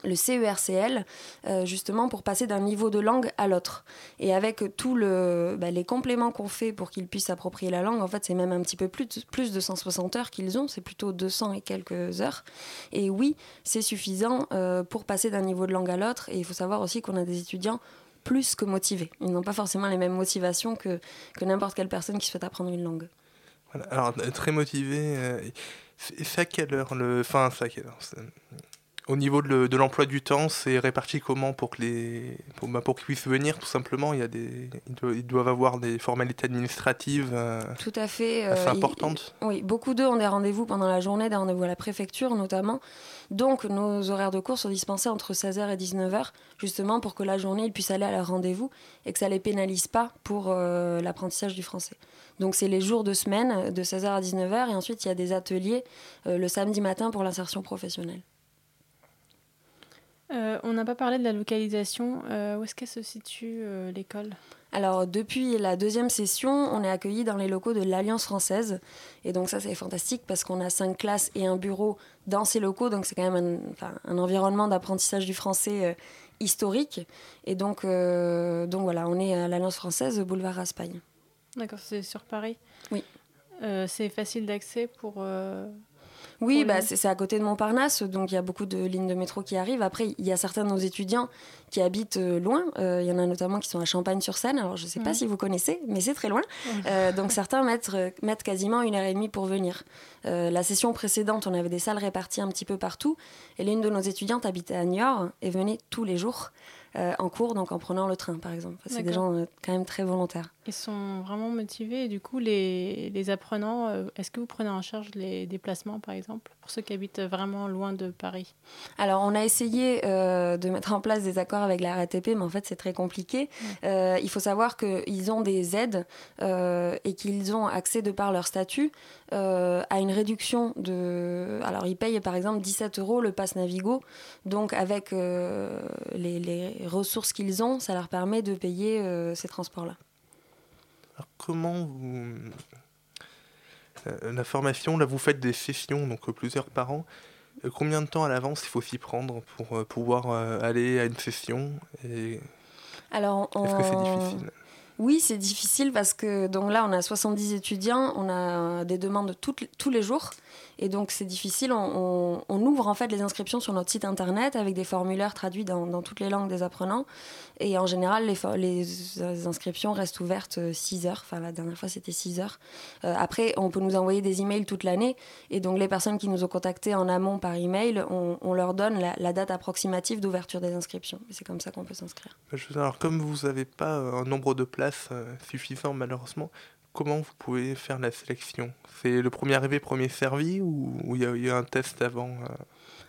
le CERCL, euh, justement pour passer d'un niveau de langue à l'autre. Et avec tous le, bah, les compléments qu'on fait pour qu'ils puissent s'approprier la langue, en fait, c'est même un petit peu plus de, plus de 160 heures qu'ils ont, c'est plutôt 200 et quelques heures. Et oui, c'est suffisant euh, pour passer d'un niveau de langue à l'autre. Et il faut savoir aussi qu'on a des étudiants plus que motivés. Ils n'ont pas forcément les mêmes motivations que, que n'importe quelle personne qui souhaite apprendre une langue. Voilà. Alors, très motivé. euh, c'est à quelle heure le... Enfin, à quelle Au niveau de, le- de l'emploi du temps, c'est réparti comment pour que les pour, bah, pour qu'ils puissent venir tout simplement Il y a des ils doivent, avoir des formalités administratives euh, Tout à fait. assez euh, il- importantes. Oui, beaucoup d'eux ont des rendez-vous pendant la journée, des rendez-vous à la préfecture notamment. Donc nos horaires de cours sont dispensés entre 16h et 19h, justement pour que la journée ils puissent aller à leur rendez-vous et que ça les pénalise pas pour euh, l'apprentissage du français. Donc c'est les jours de semaine de 16h à 19h et ensuite il y a des ateliers le samedi matin pour l'insertion professionnelle. Euh, on n'a pas parlé de la localisation. Euh, où est-ce qu'elle se situe, euh, l'école? Alors, depuis la deuxième session, on est accueillis dans les locaux de l'Alliance française. Et donc, ça, c'est fantastique parce qu'on a cinq classes et un bureau dans ces locaux. Donc, c'est quand même un, enfin, un environnement d'apprentissage du français historique. Et donc, donc, voilà, on est à l'Alliance française, boulevard Raspail. D'accord, c'est sur Paris? Oui. C'est facile d'accès pour. Oui, bah, c'est à côté de Montparnasse, donc il y a beaucoup de lignes de métro qui arrivent. Après, il y a certains de nos étudiants qui habitent euh, loin. Euh, Il y en a notamment qui sont à Champagne-sur-Seine. Alors, je ne sais pas si vous connaissez, mais c'est très loin. Euh, donc, certains mettent, mettent quasiment une heure et demie pour venir. Euh, la session précédente, on avait des salles réparties un petit peu partout. Et l'une de nos étudiantes habitait à Niort et venait tous les jours en cours, donc en prenant le train, par exemple. C'est des gens quand même très volontaires. Ils sont vraiment motivés et du coup, les, les apprenants, euh, est-ce que vous prenez en charge les déplacements par exemple, pour ceux qui habitent vraiment loin de Paris? Alors, on a essayé euh, de mettre en place des accords avec la RATP, mais en fait, c'est très compliqué. Euh, il faut savoir qu'ils ont des aides euh, et qu'ils ont accès, de par leur statut, à une réduction de. Alors, ils payent par exemple 17 euros le pass Navigo. Donc, avec les, les ressources qu'ils ont, ça leur permet de payer ces transports-là. Alors, comment vous. Euh, La formation, là, vous faites des sessions, donc euh, plusieurs par an. Euh, Combien de temps à l'avance il faut s'y prendre pour pouvoir aller à une session et... Alors, Est-ce que c'est on- difficile? Oui, c'est difficile parce que donc là, on a 70 étudiants, on a des demandes toutes- tous les jours. Et donc, c'est difficile. On, ouvre en fait les inscriptions sur notre site internet avec des formulaires traduits dans, toutes les langues des apprenants. Et en général, les, inscriptions restent ouvertes 6 heures. Enfin, la dernière fois, c'était 6 heures. Euh, après, on peut nous envoyer des emails toute l'année. Et donc, les personnes qui nous ont contactés en amont par email, on, on leur donne la, date approximative d'ouverture des inscriptions. C'est comme ça qu'on peut s'inscrire. Alors, comme vous n'avez pas euh, un nombre de places euh, suffisant, malheureusement, comment vous pouvez faire la sélection? C'est le premier arrivé, premier servi ou il y, y a un test avant euh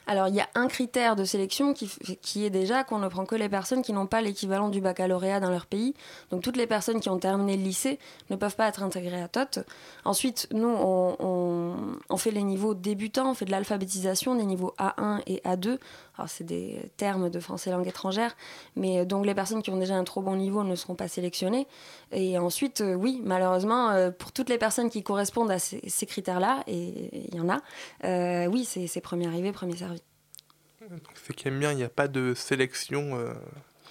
Alors, il y a un critère de sélection qui, est déjà qu'on ne prend que les personnes qui n'ont pas l'équivalent du baccalauréat dans leur pays. Donc, toutes les personnes qui ont terminé le lycée ne peuvent pas être intégrées à TOT. Ensuite, nous, on, fait les niveaux débutants, on fait de l'alphabétisation des niveaux A1 et A2. Alors, c'est des termes de français langue étrangère, mais euh, donc les personnes qui ont déjà un trop bon niveau ne seront pas sélectionnées. Et ensuite, euh, oui, malheureusement, euh, pour toutes les personnes qui correspondent à ces, critères-là, et il y en a, oui, c'est c'est premier arrivé, premier servi. C'est quand même bien, il n'y a pas de sélection euh,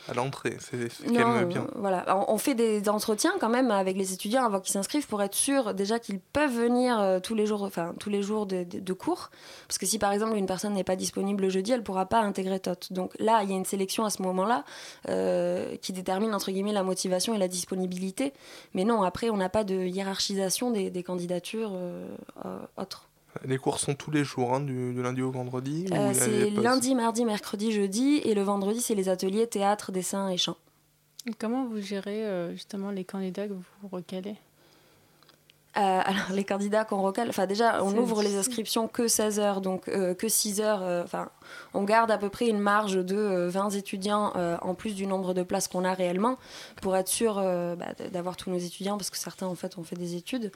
à l'entrée. C'est quand même euh, bien. voilà. On on fait des entretiens quand même avec les étudiants avant qu'ils s'inscrivent pour être sûr déjà qu'ils peuvent venir euh, tous les jours, enfin tous les jours de, de- de cours. Parce que si par exemple une personne n'est pas disponible le jeudi, elle pourra pas intégrer TOT. Donc là, il y a une sélection à ce moment-là euh, qui détermine entre guillemets la motivation et la disponibilité. Mais non, après on n'a pas de hiérarchisation des, des candidatures euh, euh, autres. Les cours sont tous les jours, hein, du, du lundi au vendredi Euh, c'est lundi, mardi, mercredi, jeudi, et le vendredi c'est les ateliers théâtre, dessin et chant. Comment vous gérez euh, justement les candidats que vous recalez? Euh, alors, les candidats qu'on recale, enfin déjà, on ouvre les inscriptions que 16 heures, donc euh, que 6 heures. euh, Enfin, on garde à peu près une marge de euh, 20 étudiants en plus du nombre de places qu'on a réellement pour être sûr bah, d'avoir tous nos étudiants, parce que certains en fait ont fait des études.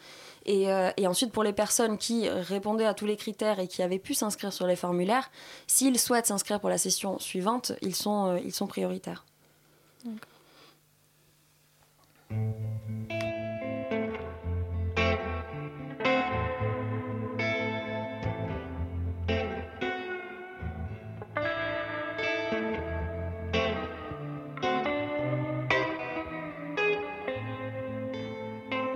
Et, et ensuite, pour les personnes qui répondaient à tous les critères et qui avaient pu s'inscrire sur les formulaires, s'ils souhaitent s'inscrire pour la session suivante, ils sont, ils sont prioritaires.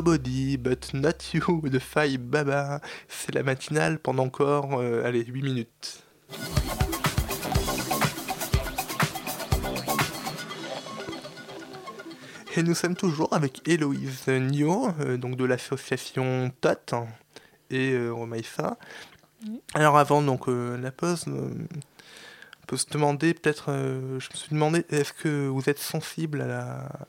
Nobody But Not You de Faye Baba. C'est la matinale pendant encore, euh, allez, 8 minutes. Et nous sommes toujours avec Héloïse Nio, euh, donc de l'association TOT et euh, Romaïsa. Alors avant donc euh, la pause, peut se demander peut-être, euh, je me suis demandé, est-ce que vous êtes sensible à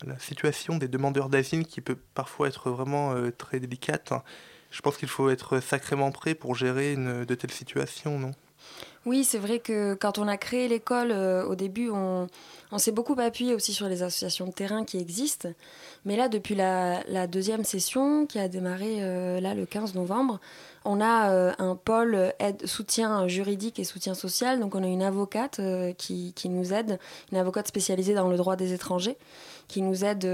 la, situation des demandeurs d'asile qui peut parfois être vraiment euh, très délicate? Je pense qu'il faut être sacrément prêt pour gérer de telles situations, non? Oui, c'est vrai que quand on a créé l'école, euh, au début, on, s'est beaucoup appuyé aussi sur les associations de terrain qui existent. Mais là, depuis la, deuxième session, qui a démarré euh, le 15 novembre, on a euh, un pôle aide, soutien juridique et soutien social. Donc, on a une avocate qui, nous aide, une avocate spécialisée dans le droit des étrangers, qui nous aide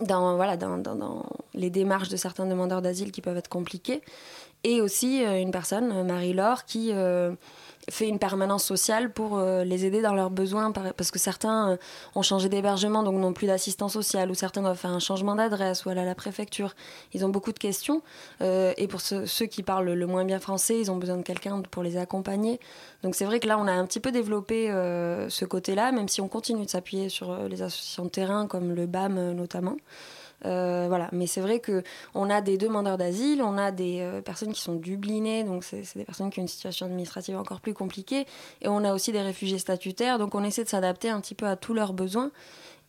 dans- dans les démarches de certains demandeurs d'asile qui peuvent être compliquées. Et aussi euh, une personne, euh, Marie-Laure, qui euh, fait une permanence sociale pour les aider dans leurs besoins, par- parce que certains ont changé d'hébergement, donc n'ont plus d'assistance sociale, ou certains doivent faire un changement d'adresse, ou aller à la préfecture. Ils ont beaucoup de questions, et pour ceux, qui parlent le moins bien français, ils ont besoin de quelqu'un pour les accompagner. Donc c'est vrai que là, on a un petit peu développé ce côté-là, même si on continue de s'appuyer sur les associations de terrain, comme le BAM notamment. Euh, voilà, mais c'est vrai que on a des demandeurs d'asile, on a des euh, personnes qui sont dublinées, donc c'est des personnes qui ont une situation administrative encore plus compliquée, et on a aussi des réfugiés statutaires, donc on essaie de s'adapter un petit peu à tous leurs besoins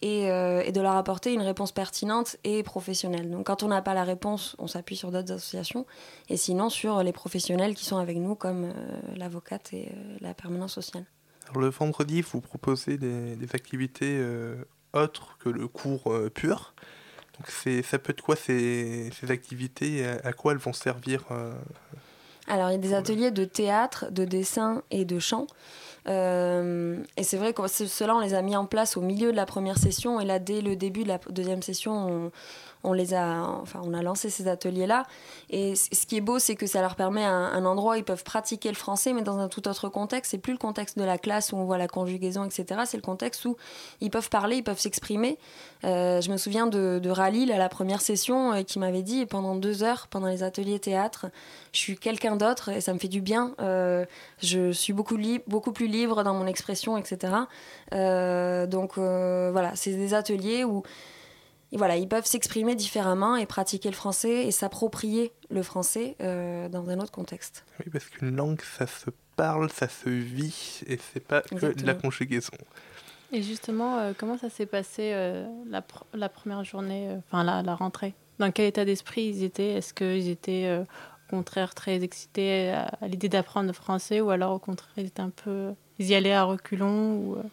et, euh, de leur apporter une réponse pertinente et professionnelle. Donc quand on n'a pas la réponse, on s'appuie sur d'autres associations, et sinon sur les professionnels qui sont avec nous, comme l'avocate et la permanence sociale. Alors, le vendredi, vous proposez des, activités autres que le cours pur. Donc ça peut être quoi ces, ces activités à, à quoi elles vont servir euh, Alors, il y a des ateliers de théâtre, de dessin et de chant. Euh, et c'est vrai que ce- ceux-là, on les a mis en place au milieu de la première session. Et là, dès le début de la deuxième session, on, on les a, enfin, on a lancé ces ateliers-là. Et ce qui est beau, c'est que ça leur permet un, endroit où ils peuvent pratiquer le français, mais dans un tout autre contexte. C'est plus le contexte de la classe où on voit la conjugaison, etc. C'est le contexte où ils peuvent parler, ils peuvent s'exprimer. Euh, je me souviens de, de Ralil à la première session euh, qui m'avait dit pendant deux heures, pendant les ateliers théâtre, je suis quelqu'un d'autre et ça me fait du bien. Euh, je suis beaucoup, beaucoup plus libre dans mon expression, etc. Donc voilà, c'est des ateliers où et voilà, ils peuvent s'exprimer différemment et pratiquer le français et s'approprier le français euh, dans un autre contexte. Oui, parce qu'une langue, ça se parle, ça se vit, et c'est pas que de la conjugaison. Et justement, euh, comment ça s'est passé euh, la, pr- la première journée, euh, enfin la, la rentrée? Dans quel état d'esprit ils étaient? Est-ce qu'ils étaient euh, au contraire très excités à, à l'idée d'apprendre le français ou alors au contraire ils étaient un peu. Ils y allaient à reculons ou, euh,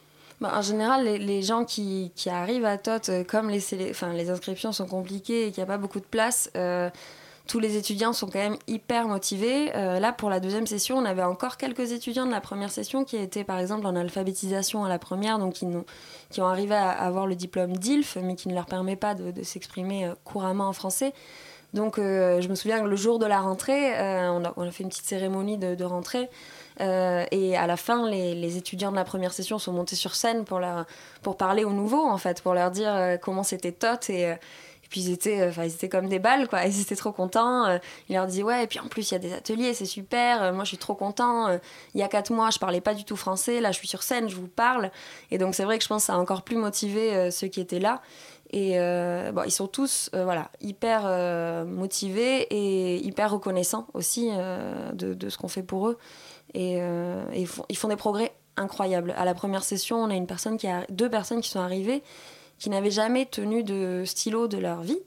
Bah, en général, les, gens qui, arrivent à TOT, euh, comme les, inscriptions sont compliquées et qu'il n'y a pas beaucoup de place, euh, tous les étudiants sont quand même hyper motivés. Euh, là, pour la deuxième session, on avait encore quelques étudiants de la première session qui étaient, par exemple, en alphabétisation à la première, donc qui, ont arrivé à avoir le diplôme d'ILF, mais qui ne leur permet pas de, s'exprimer couramment en français. Donc, je me souviens que le jour de la rentrée, on, a, fait une petite cérémonie de rentrée. Euh, et à la fin, les, étudiants de la première session sont montés sur scène pour, parler aux nouveaux, en fait, pour leur dire euh, comment c'était tot. Et, euh, et puis ils étaient, enfin, ils étaient comme des balles, quoi. Ils étaient trop contents. Ils leur disaient, ouais, et puis en plus, il y a des ateliers, c'est super. Moi, je suis trop content. Il y a quatre mois, je parlais pas du tout français. Là, je suis sur scène, je vous parle. Et donc, c'est vrai que je pense que ça a encore plus motivé ceux qui étaient là. Et bon, ils sont tous voilà, hyper motivés et hyper reconnaissants aussi de ce qu'on fait pour eux. Et, euh, et ils, font, ils font des progrès incroyables. À la première session, on a une personne qui a, deux personnes qui sont arrivées qui n'avaient jamais tenu de stylo de leur vie.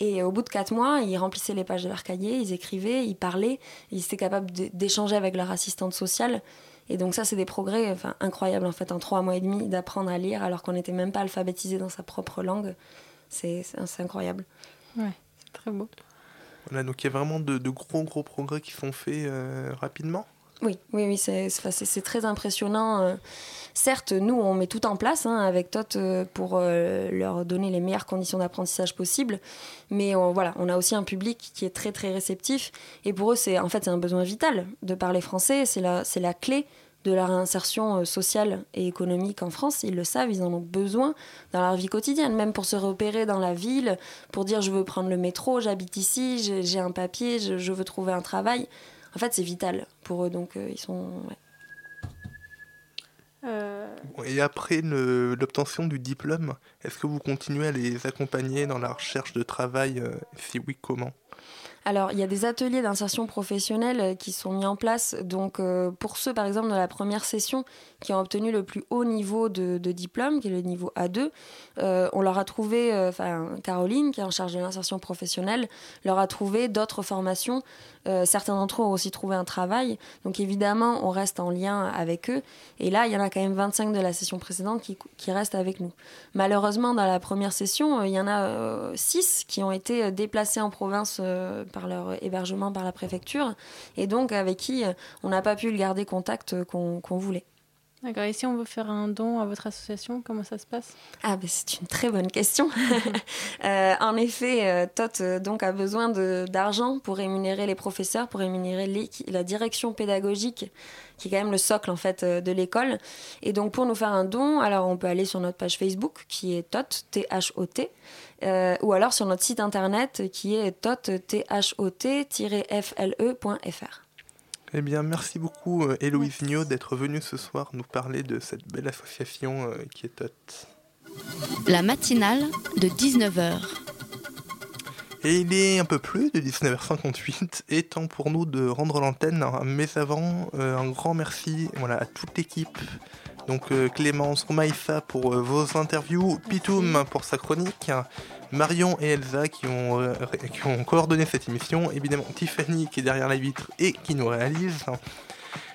Et au bout de quatre mois, ils remplissaient les pages de leur cahier, ils écrivaient, ils parlaient, ils étaient capables d'échanger avec leur assistante sociale. Et donc ça, c'est des progrès enfin, incroyables en fait, en trois mois et demi, d'apprendre à lire alors qu'on n'était même pas alphabétisé dans sa propre langue. C'est incroyable. Ouais, c'est très beau. Voilà, donc il y a vraiment de, de gros gros progrès qui sont faits euh, rapidement. Oui, oui, oui, c'est très impressionnant. euh. Certes, nous, on met tout en place hein, avec TOT euh, pour euh, leur donner les meilleures conditions d'apprentissage possibles. Mais on, voilà, on a aussi un public qui est très, très réceptif. Et pour eux, c'est en fait un besoin vital de parler français. C'est la, la clé de leur insertion sociale et économique en France. Ils le savent, ils en ont besoin dans leur vie quotidienne, même pour se repérer dans la ville, pour dire je veux prendre le métro, j'habite ici, j'ai un papier, je veux trouver un travail. En fait, c'est vital pour eux, donc euh, ils sont... ouais. Et après l'obtention du diplôme, est-ce que vous continuez à les accompagner dans la recherche de travail euh, Si oui, comment? Alors, il y a des ateliers d'insertion professionnelle euh, qui sont mis en place. Donc, euh, pour ceux, par exemple, de la première session qui ont obtenu le plus haut niveau de, de diplôme, qui est le niveau A2, euh, on leur a trouvé, euh, enfin, Caroline, qui est en charge de l'insertion professionnelle, leur a trouvé d'autres formations. Euh, certains d'entre eux ont aussi trouvé un travail. Donc, évidemment, on reste en lien avec eux. Et là, il y en a quand même 25 de la session précédente qui, restent avec nous. Malheureusement, dans la première session, euh, il y en a 6 qui ont été euh, déplacés en province euh, par leur hébergement par la préfecture. Et donc, avec qui euh, on n'a pas pu garder contact euh, qu'on voulait. D'accord. Et si on veut faire un don à votre association, comment ça se passe? Ah, ben c'est une très bonne question. Euh, en effet, euh, TOT euh, donc, a besoin d'argent pour rémunérer les professeurs, pour rémunérer la direction pédagogique, qui est quand même le socle en fait, de l'école. Et donc, pour nous faire un don, alors on peut aller sur notre page Facebook, qui est TOT, T-H-O-T, euh, ou alors sur notre site internet, qui est tot, T-H-O-T-FLE.fr. Eh bien, merci beaucoup euh, Héloïse Niot d'être venue ce soir nous parler de cette belle association euh, qui est TOT. La matinale de 19h. Et il est un peu plus de 19h58 et temps pour nous de rendre l'antenne. Mais avant, euh, un grand merci voilà, à toute l'équipe. Donc euh, Clémence, Roumaïfa pour euh, vos interviews, Pitoum pour sa chronique, Marion et Elsa qui ont, euh, qui ont coordonné cette émission, évidemment Tiffany qui est derrière la vitre et qui nous réalise.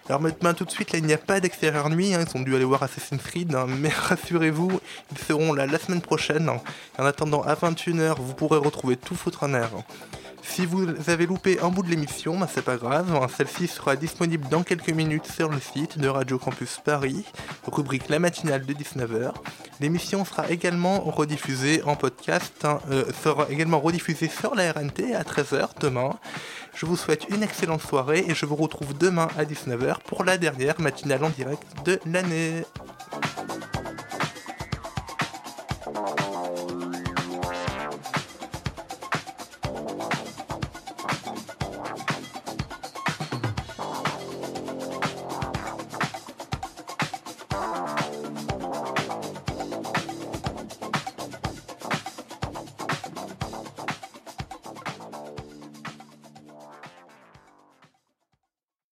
Alors maintenant tout de suite, là il n'y a pas d'extérieur nuit, hein, ils ont dû aller voir Assassin's Creed, hein, mais rassurez-vous, ils seront là la semaine prochaine. En attendant, à 21h, vous pourrez retrouver tout foutre en air. Si vous avez loupé un bout de l'émission, bah, c'est pas grave, hein, celle-ci sera disponible dans quelques minutes sur le site de Radio Campus Paris, rubrique La matinale de 19h. L'émission sera également rediffusée en podcast, hein, euh, sera également rediffusée sur la RNT à 13h demain. Je vous souhaite une excellente soirée et je vous retrouve demain à 19h pour la dernière matinale en direct de l'année.